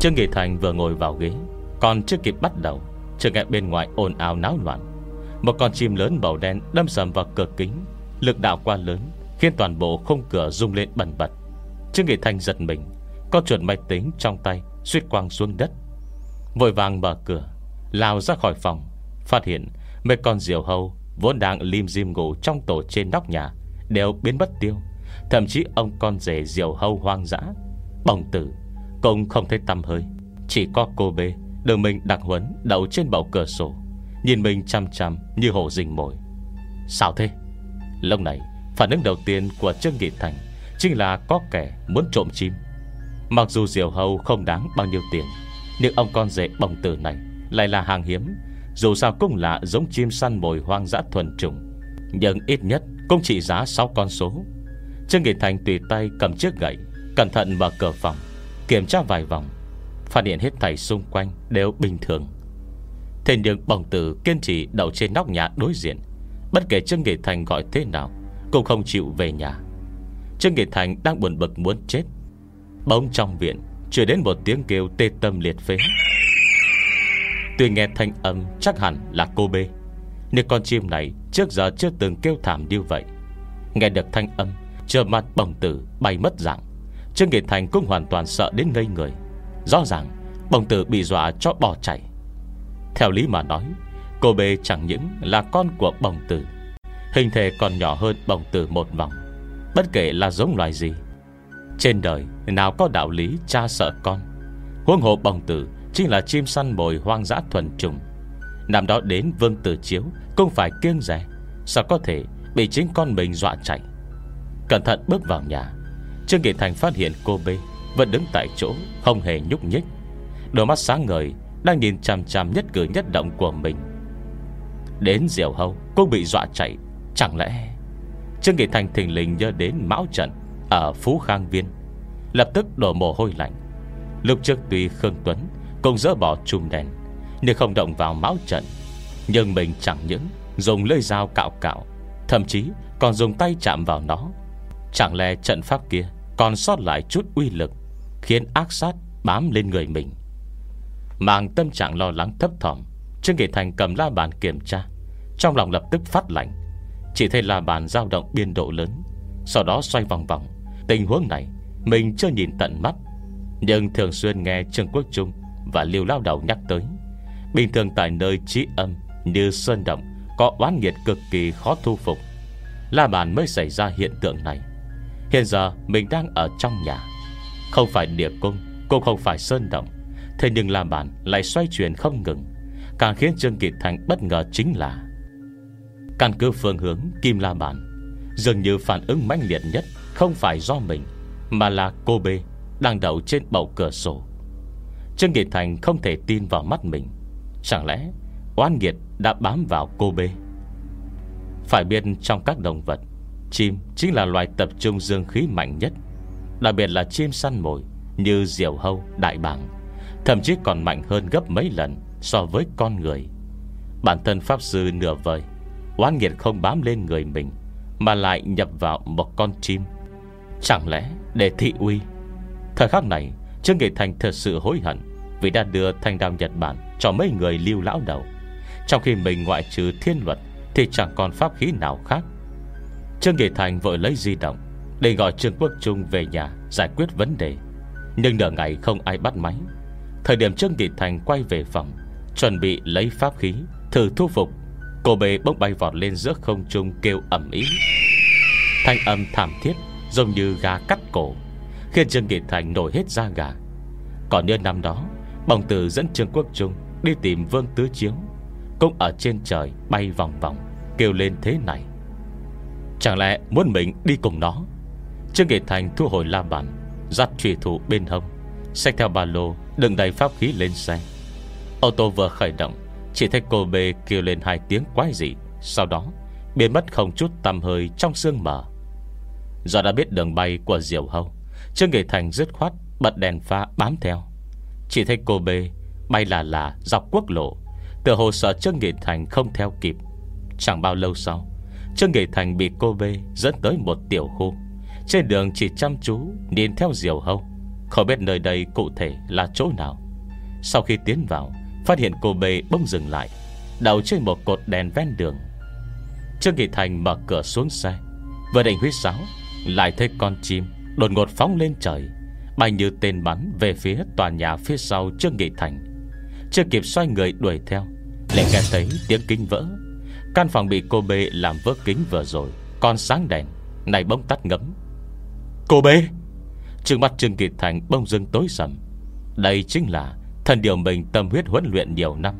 Trương Nghị Thành vừa ngồi vào ghế, Còn chưa kịp bắt đầu Chưa nghe bên ngoài ồn ào náo loạn. Một con chim lớn màu đen đâm sầm vào cửa kính, Lực đạo quá lớn, Khiến toàn bộ khung cửa rung lên bẩn bật. Trương Nghị Thành giật mình Con chuột máy tính trong tay, Suýt quang xuống đất. Vội vàng mở cửa Lao ra khỏi phòng, Phát hiện mấy con diều hâu Vốn đang lim dim ngủ trong tổ trên nóc nhà Đều biến mất tiêu. Thậm chí ông con rể diều hâu hoang dã Bồng tử, Cũng không thấy tâm hơi. Chỉ có cô bê Đường mình đặc huấn đậu trên bầu cửa sổ, Nhìn mình chăm chăm như hổ rình mồi. Sao thế? Lúc này, phản ứng đầu tiên của Trương Nghị Thành Chính là có kẻ muốn trộm chim. Mặc dù diều hâu không đáng bao nhiêu tiền, Nhưng ông con rể bồng tử này lại là hàng hiếm. Dù sao cũng là giống chim săn mồi hoang dã thuần trùng Nhưng ít nhất Cũng chỉ giá 6 con số. Trương Nghị Thành tùy tay cầm chiếc gậy, Cẩn thận mở cửa phòng, Kiểm tra vài vòng, Phát hiện hết thảy xung quanh đều bình thường. Thế nhưng bồng tử kiên trì đậu trên nóc nhà đối diện, Bất kể Trương Nghị Thành gọi thế nào Cũng không chịu về nhà. Trương Nghị Thành đang buồn bực muốn chết. Bỗng trong viện Chưa đến một tiếng kêu tê tâm liệt phế. Tuy nghe thanh âm, Chắc hẳn là cô bê Nhưng con chim này trước giờ chưa từng kêu thảm như vậy. Nghe được thanh âm Chờ mặt bồng tử, bay mất dạng. Trương Nghị Thành cũng hoàn toàn sợ đến ngây người. Rõ ràng, Bồng tử bị dọa cho bỏ chạy. Theo lý mà nói, Cô bê chẳng những là con của bồng tử. Hình thể còn nhỏ hơn bồng tử một vòng. Bất kể là giống loài gì, Trên đời nào có đạo lý cha sợ con. Huống hộ bồng tử Chính là chim săn mồi hoang dã thuần trùng Năm đó đến vương tử chiếu Cũng phải kiêng rẻ Sao có thể bị chính con mình dọa chạy? Cẩn thận bước vào nhà, Trương Nghị Thành phát hiện cô B Vẫn đứng tại chỗ, Không hề nhúc nhích. Đôi mắt sáng ngời, Đang nhìn chằm chằm nhất cử nhất động của mình. Đến diều hâu, cô bị dọa chạy, Chẳng lẽ? Trương Nghị Thành thình lình nhớ đến Mão Trận Ở Phú Khang Viên, Lập tức đổ mồ hôi lạnh. Lúc trước tuy Khương Tuấn Cùng dỡ bỏ chùm đèn Nhưng không động vào Mão Trận. Nhưng mình chẳng những dùng lưỡi dao cạo cạo, Thậm chí còn dùng tay chạm vào nó. Chẳng lẽ trận pháp kia Còn sót lại chút uy lực, Khiến ác sát bám lên người mình? Mang tâm trạng lo lắng thấp thỏm Trương Nghị Thành cầm la bàn kiểm tra. Trong lòng lập tức phát lạnh, Chỉ thấy la bàn dao động biên độ lớn. Sau đó xoay vòng vòng, Tình huống này Mình chưa nhìn tận mắt. Nhưng thường xuyên nghe Trương Quốc Trung và Liêu Lao Đầu nhắc tới. Bình thường tại nơi trí âm Như Sơn Động Có oán nghiệt cực kỳ khó thu phục. La bàn mới xảy ra hiện tượng này. Hiện giờ mình đang ở trong nhà. Không phải địa cung, Cũng không phải sơn động. Thế nhưng La bàn lại xoay chuyển không ngừng. Càng khiến Trương Kỳ Thành bất ngờ chính là Căn cứ phương hướng Kim La bàn Dường như phản ứng mãnh liệt nhất Không phải do mình, Mà là cô bê Đang đậu trên bầu cửa sổ. Trương Nghị Thành không thể tin vào mắt mình. Chẳng lẽ Oan nghiệt đã bám vào cô bê Phải biết trong các động vật Chim chính là loài tập trung dương khí mạnh nhất Đặc biệt là chim săn mồi Như diều hâu, đại bàng Thậm chí còn mạnh hơn gấp mấy lần So với con người. Bản thân Pháp Sư nửa vời Oan nghiệt không bám lên người mình Mà lại nhập vào một con chim. Chẳng lẽ để thị uy? Thời khắc này Trương Nghị Thành thật sự hối hận vì đã đưa thanh đao Nhật Bản Cho mấy người lưu lão đầu. Trong khi mình ngoại trừ thiên luật, Thì chẳng còn pháp khí nào khác. Trương Nghị Thành vội lấy di động, Để gọi Trương Quốc Trung về nhà Giải quyết vấn đề. Nhưng nửa ngày không ai bắt máy. Thời điểm Trương Nghị Thành quay về phòng, Chuẩn bị lấy pháp khí, Thử thu phục, Cô bê bốc bay vọt lên giữa không trung kêu ẩm ý Thanh âm thảm thiết, Giống như gà cắt cổ, Khiến Trương Nghị Thành nổi hết da gà. Còn như năm đó Bồng tử dẫn Trương Quốc Trung Đi tìm Vương Tứ Chiếu, Cũng ở trên trời bay vòng vòng, Kêu lên thế này. Chẳng lẽ muốn mình đi cùng nó? Trương Nghệ Thành thu hồi la bàn Giặt trùy thủ bên hông, Xách theo ba lô, Đựng đầy pháp khí lên xe. Ô tô vừa khởi động, Chỉ thấy cô bê kêu lên hai tiếng quái dị. Sau đó, biến mất không chút tăm hơi trong sương mờ. Do đã biết đường bay của Diệu Hâu, Trương Nghệ Thành dứt khoát Bật đèn pha bám theo. Chỉ thấy cô bê bay là là dọc quốc lộ. Từ hồ sợ Trương nghị Thành không theo kịp. Chẳng bao lâu sau, Trương nghị Thành bị cô bê dẫn tới một tiểu khu. Trên đường chỉ chăm chú Nhìn theo diều Hâu. Không biết nơi đây cụ thể là chỗ nào. Sau khi tiến vào, Phát hiện cô bê bông dừng lại Đầu trên một cột đèn ven đường. Trương Nghị Thành mở cửa xuống xe. Vừa định huyết sáo, Lại thấy con chim đột ngột phóng lên trời. Bay như tên bắn về phía tòa nhà phía sau Trương Nghị Thành. Chưa kịp xoay người đuổi theo, Lại nghe thấy tiếng kinh vỡ. Căn phòng bị cô bê làm vỡ kính vừa rồi, Còn sáng đèn Này bông tắt ngấm. Cô bê! Trương mắt Trương Nghị Thành bông dưng tối sầm. Đây chính là Thần điều mình tâm huyết huấn luyện nhiều năm.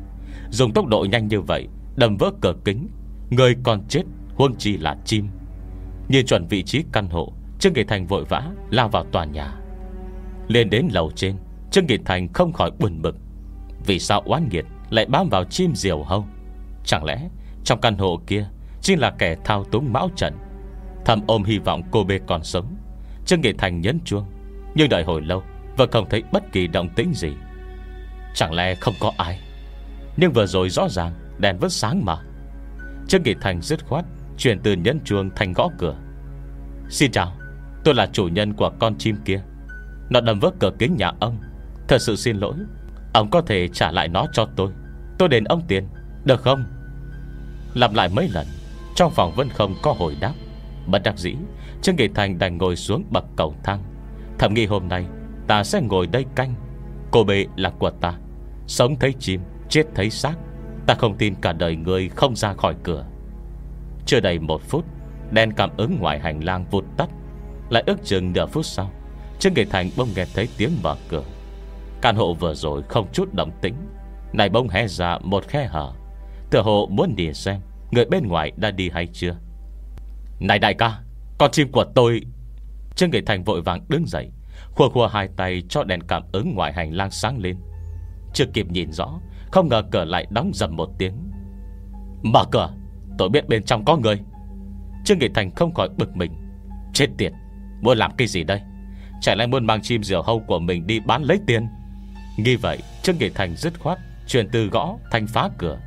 Dùng tốc độ nhanh như vậy, Đâm vỡ cửa kính, Người còn chết Huông chi là chim. Nhìn chuẩn vị trí căn hộ, Trương Nghị Thành vội vã lao vào tòa nhà. Lên đến lầu trên. Trương Nghị Thành không khỏi buồn bực. Vì sao oán nghiệt lại bám vào chim diều hâu? Chẳng lẽ Trong căn hộ kia Chính là kẻ thao túng mão trận? Thầm ôm hy vọng cô bê còn sống. Trương Nghị Thành nhấn chuông. Nhưng đợi hồi lâu, Vẫn không thấy bất kỳ động tĩnh gì. Chẳng lẽ không có ai? Nhưng vừa rồi rõ ràng Đèn vẫn sáng mà. Trương Nghị Thành dứt khoát, Chuyển từ nhấn chuông thành gõ cửa. Xin chào, Tôi là chủ nhân của con chim kia. Nó đâm vỡ cửa kính nhà ông. Thật sự xin lỗi. Ông có thể trả lại nó cho tôi. Tôi đền ông tiền. Được không? Làm lại mấy lần. Trong phòng vẫn không có hồi đáp. Bất đắc dĩ, Trương Nghị Thành đành ngồi xuống bậc cầu thang. Thầm nghĩ hôm nay, Ta sẽ ngồi đây canh. Cô bệ là của ta. Sống thấy chim, Chết thấy xác. Ta không tin cả đời người không ra khỏi cửa. Chưa đầy một phút, Đèn cảm ứng ngoài hành lang vụt tắt. Lại ước chừng nửa phút sau Trương Nghị Thành bông nghe thấy tiếng mở cửa. Căn hộ vừa rồi không chút động tĩnh. Này bông hé ra một khe hở. Tựa hộ muốn đi xem Người bên ngoài đã đi hay chưa. Này đại ca, Con chim của tôi. Trương Nghị Thành vội vàng đứng dậy, Khua khua hai tay cho đèn cảm ứng ngoài hành lang sáng lên. Chưa kịp nhìn rõ, Không ngờ cửa lại đóng dầm một tiếng. Mở cửa, Tôi biết bên trong có người. Trương Nghị Thành không khỏi bực mình. Chết tiệt, Muốn làm cái gì đây? Chạy lại muốn mang chim diều hâu của mình đi bán lấy tiền. Nghi vậy Trương Nghị Thành dứt khoát Chuyển từ gõ thành phá cửa.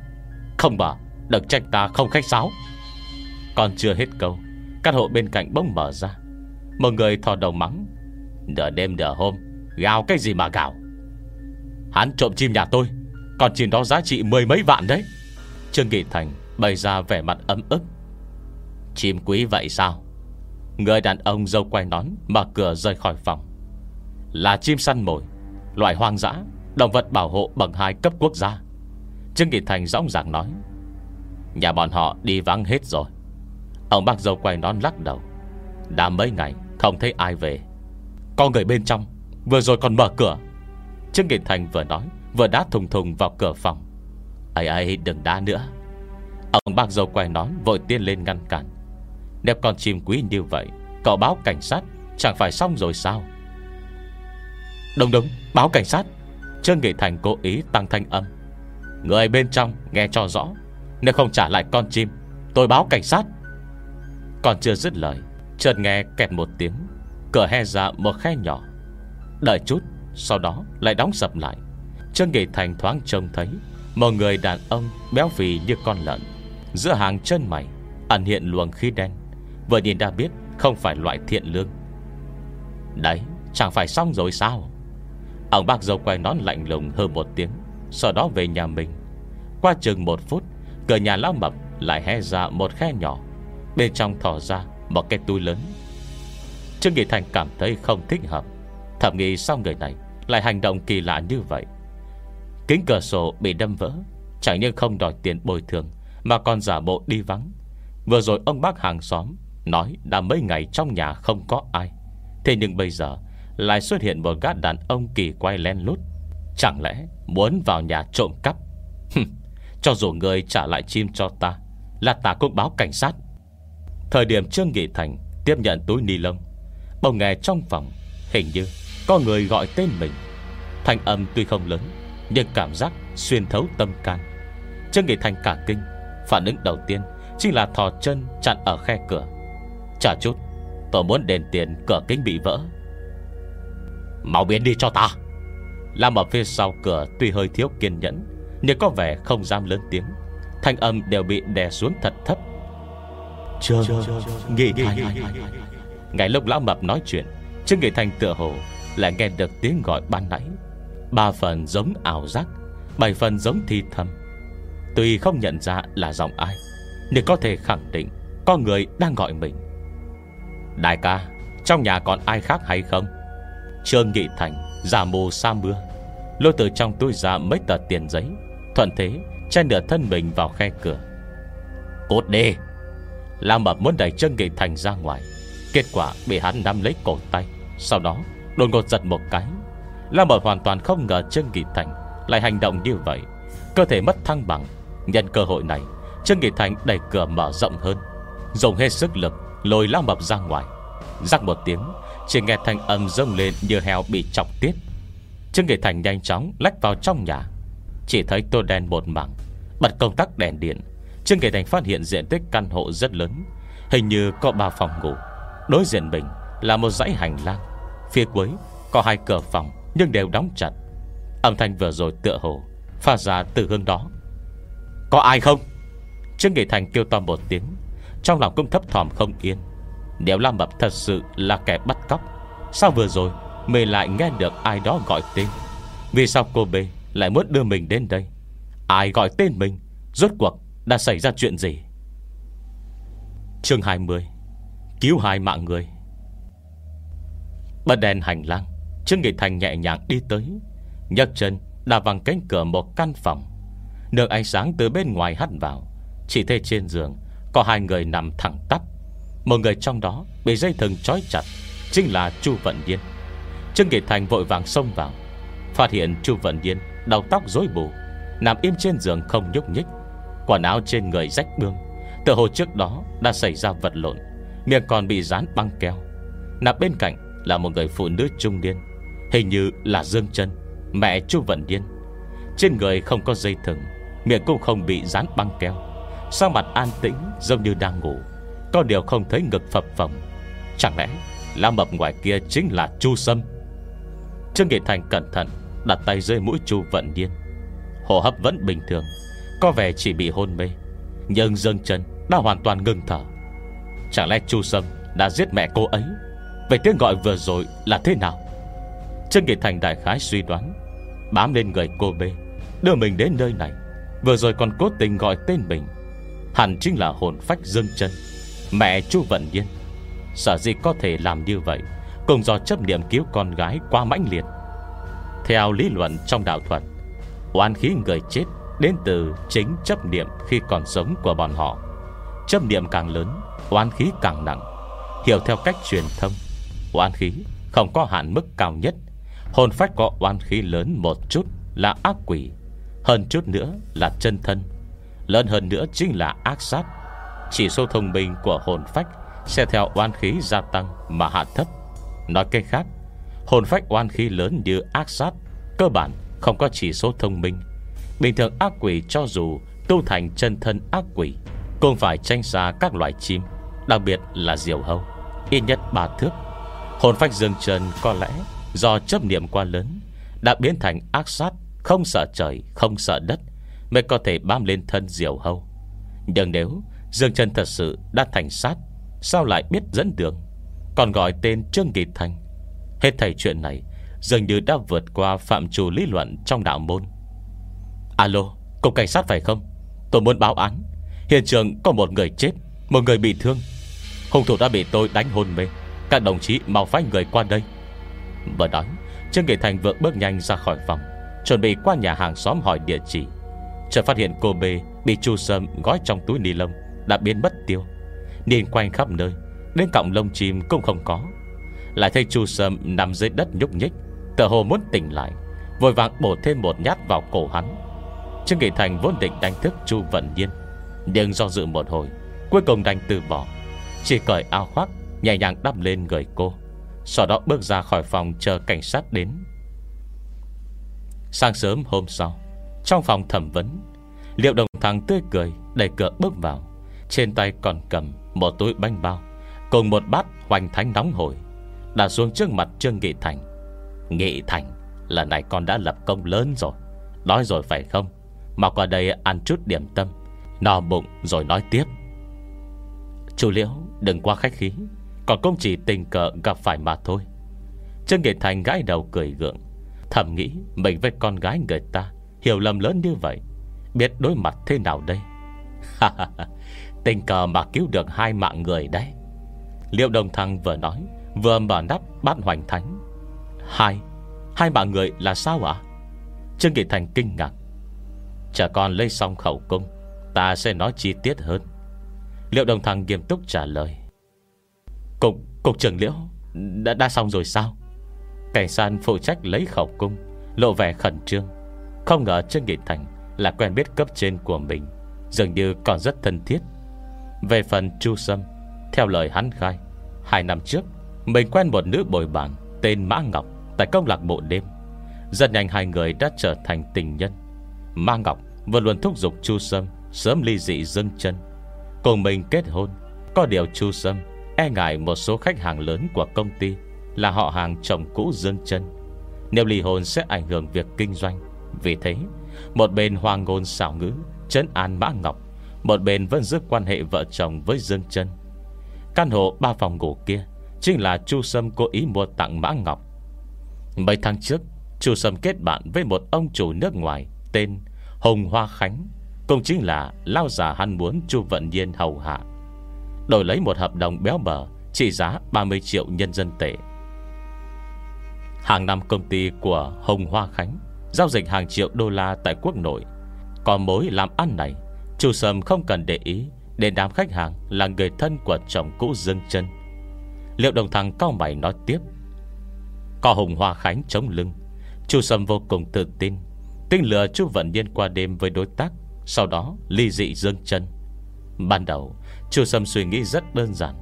Không bà, Đừng trách ta không khách sáo. Còn chưa hết câu Căn hộ bên cạnh bỗng mở ra. Một người thò đầu mắng Nửa đêm nửa hôm Gào cái gì mà gào? Hắn trộm chim nhà tôi Còn chim đó giá trị mười mấy vạn đấy. Trương Nghị Thành bày ra vẻ mặt ấm ức. Chim quý vậy sao? Người đàn ông dâu quay nón Mở cửa rời khỏi phòng. Là chim săn mồi Loại hoang dã, Động vật bảo hộ bằng hai cấp quốc gia. Trương Nghị Thành rõ ràng nói, Nhà bọn họ đi vắng hết rồi. Ông bác dâu quay nón lắc đầu, Đã mấy ngày không thấy ai về. Có người bên trong, Vừa rồi còn mở cửa. Trương Nghị Thành vừa nói, Vừa đá thùng thùng vào cửa phòng. Ấy ấy, đừng đá nữa. Ông bác dâu quay nón vội tiên lên ngăn cản. Nếu con chim quý như vậy, Cậu báo cảnh sát, Chẳng phải xong rồi sao? Đúng đúng, báo cảnh sát. Trương Nghị Thành cố ý tăng thanh âm. Người bên trong nghe cho rõ, Nếu không trả lại con chim, Tôi báo cảnh sát. Còn chưa dứt lời, Chợt nghe kẹt một tiếng, Cửa he ra một khe nhỏ. Đợi chút, Sau đó lại đóng sập lại. Trương Nghị Thành thoáng trông thấy, Một người đàn ông béo phì như con lợn, Giữa hàng chân mày, Ẩn hiện luồng khí đen. Vừa nhìn đã biết không phải loại thiện lương. Đấy, chẳng phải xong rồi sao? Ông bác dâu quay nón lạnh lùng hơn một tiếng, Sau đó về nhà mình. Qua chừng một phút, Cửa nhà lão mập lại hé ra một khe nhỏ. Bên trong thỏ ra một cái túi lớn. Trương Nghị Thành cảm thấy không thích hợp. Thẩm nghĩ sao người này Lại hành động kỳ lạ như vậy? Kính cửa sổ bị đâm vỡ, Chẳng như không đòi tiền bồi thường, Mà còn giả bộ đi vắng. Vừa rồi ông bác hàng xóm Nói đã mấy ngày trong nhà không có ai. Thế nhưng bây giờ Lại xuất hiện một gã đàn ông kỳ quay len lút. Chẳng lẽ muốn vào nhà trộm cắp? Cho dù người trả lại chim cho ta, Là ta cũng báo cảnh sát. Thời điểm Trương Nghị Thành Tiếp nhận túi ni lông, Bỗng nghe trong phòng Hình như có người gọi tên mình. Thanh âm tuy không lớn, Nhưng cảm giác xuyên thấu tâm can. Trương Nghị Thành cả kinh, Phản ứng đầu tiên Chính là thò chân chặn ở khe cửa. Chờ chút. Tôi muốn đền tiền cửa kính bị vỡ. Mau biến đi cho ta. Lam ở phía sau cửa Tuy hơi thiếu kiên nhẫn Nhưng có vẻ không dám lớn tiếng. Thanh âm đều bị đè xuống thật thấp. Trương Nghị Thành. Ngày lúc lão mập nói chuyện Trương Nghị Thành tựa hồ Lại nghe được tiếng gọi ban nãy. Ba phần giống ảo giác Bảy phần giống thi thầm. Tuy không nhận ra là giọng ai Nhưng có thể khẳng định Có người đang gọi mình Đại ca, Trong nhà còn ai khác hay không? Trương Nghị Thành Giả mù sa mưa. Lôi từ trong túi ra mấy tờ tiền giấy, Thuận thế Chen nửa thân mình vào khe cửa. Cốt đi Lam Mập muốn đẩy Trương Nghị Thành ra ngoài. Kết quả bị hắn nắm lấy cổ tay. Sau đó, đột ngột giật một cái. Lam Mập hoàn toàn không ngờ Trương Nghị Thành Lại hành động như vậy. Cơ thể mất thăng bằng. Nhân cơ hội này, Trương Nghị Thành đẩy cửa mở rộng hơn. Dùng hết sức lực Lôi lão Mập ra ngoài. Rắc một tiếng, Chỉ nghe thanh âm rông lên như heo bị chọc tiết. Trương Nghệ Thành nhanh chóng lách vào trong nhà. Chỉ thấy tô đen một mảng. Bật công tắc đèn điện Trương Nghệ Thành phát hiện diện tích căn hộ rất lớn. Hình như có 3 phòng ngủ. Đối diện mình là một dãy hành lang. Phía cuối có hai cửa phòng Nhưng đều đóng chặt. Âm thanh vừa rồi tựa hồ Phát ra từ hướng đó. Có ai không? Trương Nghệ Thành kêu to một tiếng. Trong lòng cũng thấp thỏm không yên. Nếu Lam Mập thật sự là kẻ bắt cóc. Sao vừa rồi Mình lại nghe được ai đó gọi tên? Vì sao cô B lại muốn đưa mình đến đây? Ai gọi tên mình? Rốt cuộc đã xảy ra chuyện gì? Chương 20 Cứu hai mạng người. Bật đèn hành lang, Trương Nghị Thành nhẹ nhàng đi tới. Nhấc chân, đạp bằng cánh cửa một căn phòng. Được ánh sáng từ bên ngoài hắt vào, Chỉ thấy trên giường có hai người nằm thẳng tắp. Một người trong đó bị dây thừng trói chặt, Chính là Chu Vận Điên. Trương Kỳ Thành vội vàng xông vào. Phát hiện Chu Vận Điên Đầu tóc rối bù, Nằm im trên giường không nhúc nhích. Quần áo trên người rách bương Tự hồ trước đó đã xảy ra vật lộn, Miệng còn bị dán băng keo. Nằm bên cạnh là một người phụ nữ trung niên, Hình như là Dương chân, Mẹ Chu Vận Điên. Trên người không có dây thừng, Miệng cũng không bị dán băng keo. Sao mặt an tĩnh, giống như đang ngủ. Có điều không thấy ngực phập phồng. Chẳng lẽ La mập ngoài kia chính là Chu Sâm? Trương Nghị Thành cẩn thận, Đặt tay dưới mũi Chu Vận Điên Hô hấp vẫn bình thường, Có vẻ chỉ bị hôn mê. Nhưng dâng chân đã hoàn toàn ngưng thở. Chẳng lẽ Chu Sâm đã giết mẹ cô ấy? Vậy tiếng gọi vừa rồi là thế nào? Trương Nghị Thành đại khái suy đoán, Bám lên người cô Bê Đưa mình đến nơi này. Vừa rồi còn cố tình gọi tên mình. Hẳn chính là hồn phách dương chân. Mẹ Chu Vận Nhiên Sở gì có thể làm như vậy, Cùng do chấp niệm cứu con gái quá mãnh liệt. Theo lý luận trong đạo thuật Oan khí người chết Đến từ chính chấp niệm khi còn sống của bọn họ. Chấp niệm càng lớn Oan khí càng nặng. Hiểu theo cách truyền thông Oan khí không có hạn mức cao nhất. Hồn phách có oan khí lớn một chút Là ác quỷ, Hơn chút nữa là chân thân. Lớn hơn nữa chính là ác sát. Chỉ số thông minh của hồn phách Sẽ theo oan khí gia tăng mà hạ thấp. Nói cách khác Hồn phách oan khí lớn như ác sát Cơ bản không có chỉ số thông minh. Bình thường ác quỷ cho dù Tu thành chân thân ác quỷ Cũng phải tranh xa các loại chim Đặc biệt là diều hâu. Ít nhất ba thước. Hồn phách dương trần có lẽ Do chấp niệm quá lớn Đã biến thành ác sát Không sợ trời, không sợ đất. Mới có thể bám lên thân diều hâu. Nhưng nếu Dương Trần thật sự đã thành sát, Sao lại biết dẫn đường? Còn gọi tên Trương Kỳ Thành. Hết thầy chuyện này Dường như đã vượt qua phạm trù lý luận trong đạo môn. Alo, Cục cảnh sát phải không? Tôi muốn báo án. Hiện trường có một người chết, Một người bị thương. Hùng thủ đã bị tôi đánh hôn mê. Các đồng chí mau phái người qua đây. Vừa nói, Trương Nghị Thành vừa bước nhanh ra khỏi phòng, Chuẩn bị qua nhà hàng xóm hỏi địa chỉ. Chợt phát hiện cô B Bị chu sâm gói trong túi ni lông, Đã biến mất tiêu. Nhìn quanh khắp nơi, Đến cọng lông chim cũng không có. Lại thấy chu sâm nằm dưới đất nhúc nhích Tờ hồ muốn tỉnh lại, Vội vàng bổ thêm một nhát vào cổ hắn. Trương Nghị Thành vốn định đánh thức Chu Vận Nhiên, Nhưng do dự một hồi, Cuối cùng đành từ bỏ. Chỉ cởi áo khoác, Nhẹ nhàng đắp lên người cô, Sau đó bước ra khỏi phòng chờ cảnh sát đến. Sáng sớm hôm sau trong phòng thẩm vấn Liệu đồng thằng tươi cười, Đẩy cửa bước vào. Trên tay còn cầm một túi bánh bao, Cùng một bát hoành thánh nóng hổi, Đặt xuống trước mặt Trương Nghị Thành. Nghị Thành, Lần này con đã lập công lớn rồi. Nói rồi phải không? Mà qua đây ăn chút điểm tâm, No bụng rồi nói tiếp. Chủ liễu, đừng quá khách khí, Còn công chỉ tình cờ gặp phải mà thôi. Trương Nghị Thành gãi đầu cười gượng, Thầm nghĩ mình với con gái người ta Hiểu lầm lớn như vậy Biết đối mặt thế nào đây? Tình cờ mà cứu được hai mạng người đấy. Liệu đồng thăng vừa nói Vừa mở nắp bát hoành thánh. Hai Hai mạng người là sao ạ? Trương Kỳ Thành kinh ngạc. Chả con lấy xong khẩu cung Ta sẽ nói chi tiết hơn. Liệu đồng thăng nghiêm túc trả lời. Cục, cục trưởng liễu đã, đã xong rồi sao? Cảnh San phụ trách lấy khẩu cung Lộ vẻ khẩn trương. Không ngờ Trương Nghị Thành là quen biết cấp trên của mình, Dường như còn rất thân thiết. Về phần Chu Sâm, Theo lời hắn khai, Hai năm trước, Mình quen một nữ bồi bàn Tên Mã Ngọc Tại công lạc bộ đêm. Dần nhanh hai người đã trở thành tình nhân. Mã Ngọc vừa luôn thúc giục Chu Sâm Sớm ly dị dâng chân. Cùng mình kết hôn, Có điều Chu Sâm E ngại một số khách hàng lớn của công ty Là họ hàng chồng cũ Dương chân. Nếu ly hôn sẽ ảnh hưởng việc kinh doanh vì thế, Một bên hoàng ngôn xảo ngữ, Trấn an Mã Ngọc, Một bên vẫn giữ quan hệ vợ chồng với Dương chân Căn hộ ba phòng ngủ kia Chính là Chu Sâm cố ý mua tặng Mã Ngọc. Mấy tháng trước, Chu Sâm kết bạn với một ông chủ nước ngoài Tên Hồng Hoa Khánh, Cũng chính là lao giả hắn muốn Chu Vận Nhiên hầu hạ. Đổi lấy một hợp đồng béo bở Trị giá 30 triệu nhân dân tệ. Hàng năm công ty của Hồng Hoa Khánh Giao dịch hàng triệu đô la tại quốc nội. Còn mối làm ăn này, Chu Sâm không cần để ý Để đám khách hàng là người thân của chồng cũ Dương chân Liệu đồng thằng cao mày nói tiếp, Có Hồng Hoa Khánh chống lưng. Chu Sâm vô cùng tự tin Tinh lừa Chu Vận Nhiên qua đêm với đối tác, Sau đó ly dị Dương chân Ban đầu, Chu Sâm suy nghĩ rất đơn giản,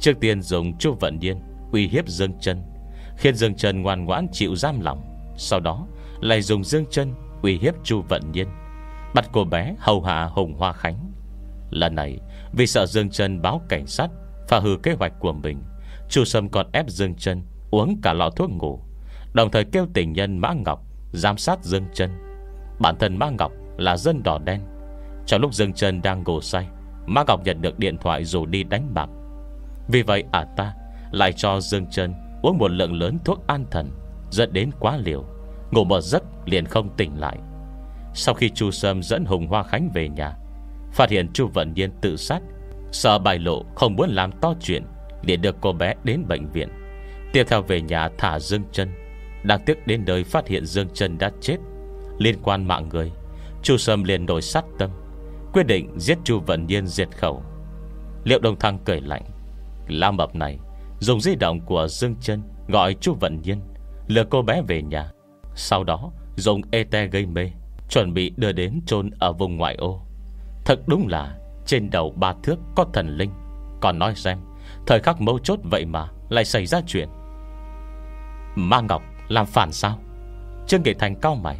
Trước tiên dùng Chu Vận Nhiên Uy hiếp Dương chân Khiến Dương chân ngoan ngoãn chịu giam lòng Sau đó lại dùng Dương chân Uy hiếp Chu Vận Nhiên. Bắt cô bé hầu hạ hùng Hoa Khánh. Lần này, vì sợ Dương chân báo cảnh sát, Phá hư kế hoạch của mình, Chu Sâm còn ép Dương chân Uống cả lọ thuốc ngủ. Đồng thời kêu tình nhân Mã Ngọc Giám sát Dương chân. Bản thân Mã Ngọc là dân đỏ đen. Trong lúc Dương chân đang ngủ say, Mã Ngọc nhận được điện thoại rủ đi đánh bạc. Vì vậy ả ta Lại cho Dương chân uống một lượng lớn thuốc an thần, Dẫn đến quá liều. Ngủ một giấc liền không tỉnh lại. Sau khi Chu Sâm dẫn Hùng Hoa Khánh về nhà, Phát hiện Chu Vận Nhiên tự sát, Sợ bài lộ, không muốn làm to chuyện, liền đưa cô bé đến bệnh viện. Tiếp theo về nhà thả Dương chân Đáng tiếc đến nơi phát hiện Dương chân đã chết. Liên quan mạng người, Chu Sâm liền đổi sát tâm, Quyết định giết Chu Vận Nhiên diệt khẩu. Liệu đồng thăng cười lạnh La mập này, Dùng di động của Dương chân Gọi Chu Vận Nhiên, Lừa cô bé về nhà. Sau đó dùng ete gây mê, Chuẩn bị đưa đến chôn ở vùng ngoại ô. Thật đúng là Trên đầu ba thước có thần linh. Còn nói xem, Thời khắc mấu chốt vậy mà Lại xảy ra chuyện. Ma Ngọc làm phản sao? Trương kỳ Thành cao mày.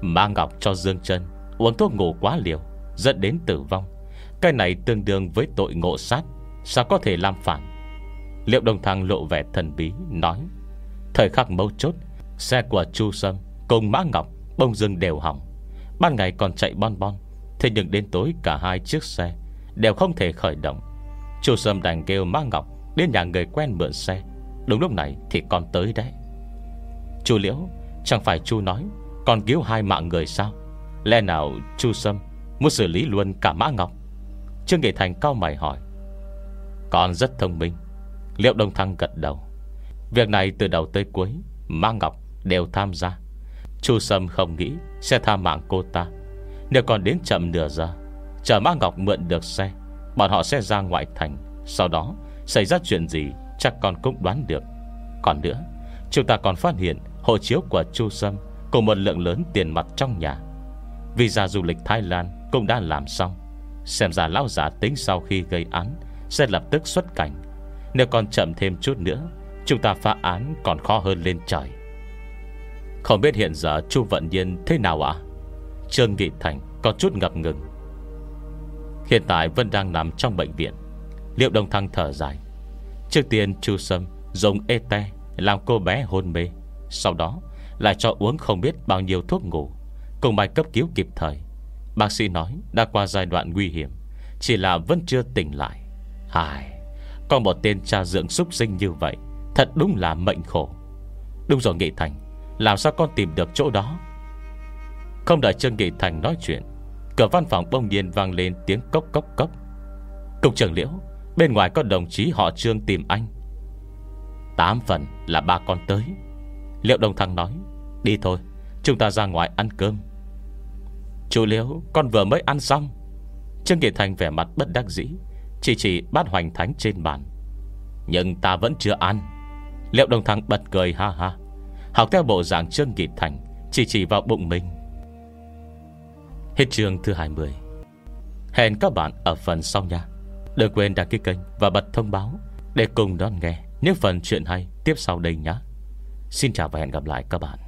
Ma Ngọc cho Dương chân Uống thuốc ngủ quá liều, Dẫn đến tử vong. Cái này tương đương với tội ngộ sát, Sao có thể làm phản? Liệu đồng thăng lộ vẻ thần bí, Nói, Thời khắc mấu chốt Xe của Chu Sâm Cùng Mã Ngọc Bông dưng đều hỏng. Ban ngày còn chạy bon bon, Thế nhưng đến tối cả hai chiếc xe Đều không thể khởi động. Chu Sâm đành kêu Mã Ngọc Đến nhà người quen mượn xe, Đúng lúc này thì con tới đấy. Chu Liễu, Chẳng phải Chu nói Còn cứu hai mạng người sao? Lẽ nào Chu Sâm Muốn xử lý luôn cả Mã Ngọc? Trương Nghệ Thành cao mày hỏi. Con rất thông minh Liệu Đông Thăng gật đầu. Việc này từ đầu tới cuối, Mã Ngọc đều tham gia. Chu Sâm không nghĩ sẽ tha mạng cô ta. Nếu còn đến chậm nửa giờ, Chờ Mã Ngọc mượn được xe, Bọn họ sẽ ra ngoại thành. Sau đó, xảy ra chuyện gì Chắc con cũng đoán được. Còn nữa, Chúng ta còn phát hiện hộ chiếu của Chu Sâm Cùng một lượng lớn tiền mặt trong nhà. Visa du lịch Thái Lan Cũng đã làm xong. Xem ra lão giả tính sau khi gây án Sẽ lập tức xuất cảnh. Nếu còn chậm thêm chút nữa, Chúng ta phá án còn khó hơn lên trời. Không biết hiện giờ Chu Vận Nhiên thế nào ạ? Trương Nghị Thành có chút ngập ngừng. Hiện tại Vân đang nằm trong bệnh viện. Liệu đồng thăng thở dài? Trước tiên Chu Sâm dùng ete Làm cô bé hôn mê, Sau đó lại cho uống không biết bao nhiêu thuốc ngủ, Cùng bài cấp cứu kịp thời. Bác sĩ nói đã qua giai đoạn nguy hiểm, Chỉ là vẫn chưa tỉnh lại. Hài, Có một tên cha dưỡng súc sinh như vậy, Thật đúng là mệnh khổ. Đúng rồi Nghị Thành làm sao con tìm được chỗ đó? Không đợi Trương Nghị Thành nói chuyện, Cửa văn phòng bông nhiên vang lên tiếng cốc cốc cốc. Cục trưởng liễu, Bên ngoài có đồng chí họ Trương tìm anh. Tám phần là ba con tới. Liệu đồng thăng nói, Đi thôi, Chúng ta ra ngoài ăn cơm. Chú Liễu, con vừa mới ăn xong. Trương Nghị Thành vẻ mặt bất đắc dĩ, Chỉ chỉ bát hoành thánh trên bàn. Nhưng ta vẫn chưa ăn. Liệu đồng thăng bật cười ha ha. Học theo bộ dạng Trương kỳ Thành, Chỉ chỉ vào bụng mình. Hết chương thứ 20 Hẹn các bạn ở phần sau nha. Đừng quên đăng ký kênh và bật thông báo Để cùng đón nghe những phần chuyện hay tiếp sau đây nhé. Xin chào và hẹn gặp lại các bạn.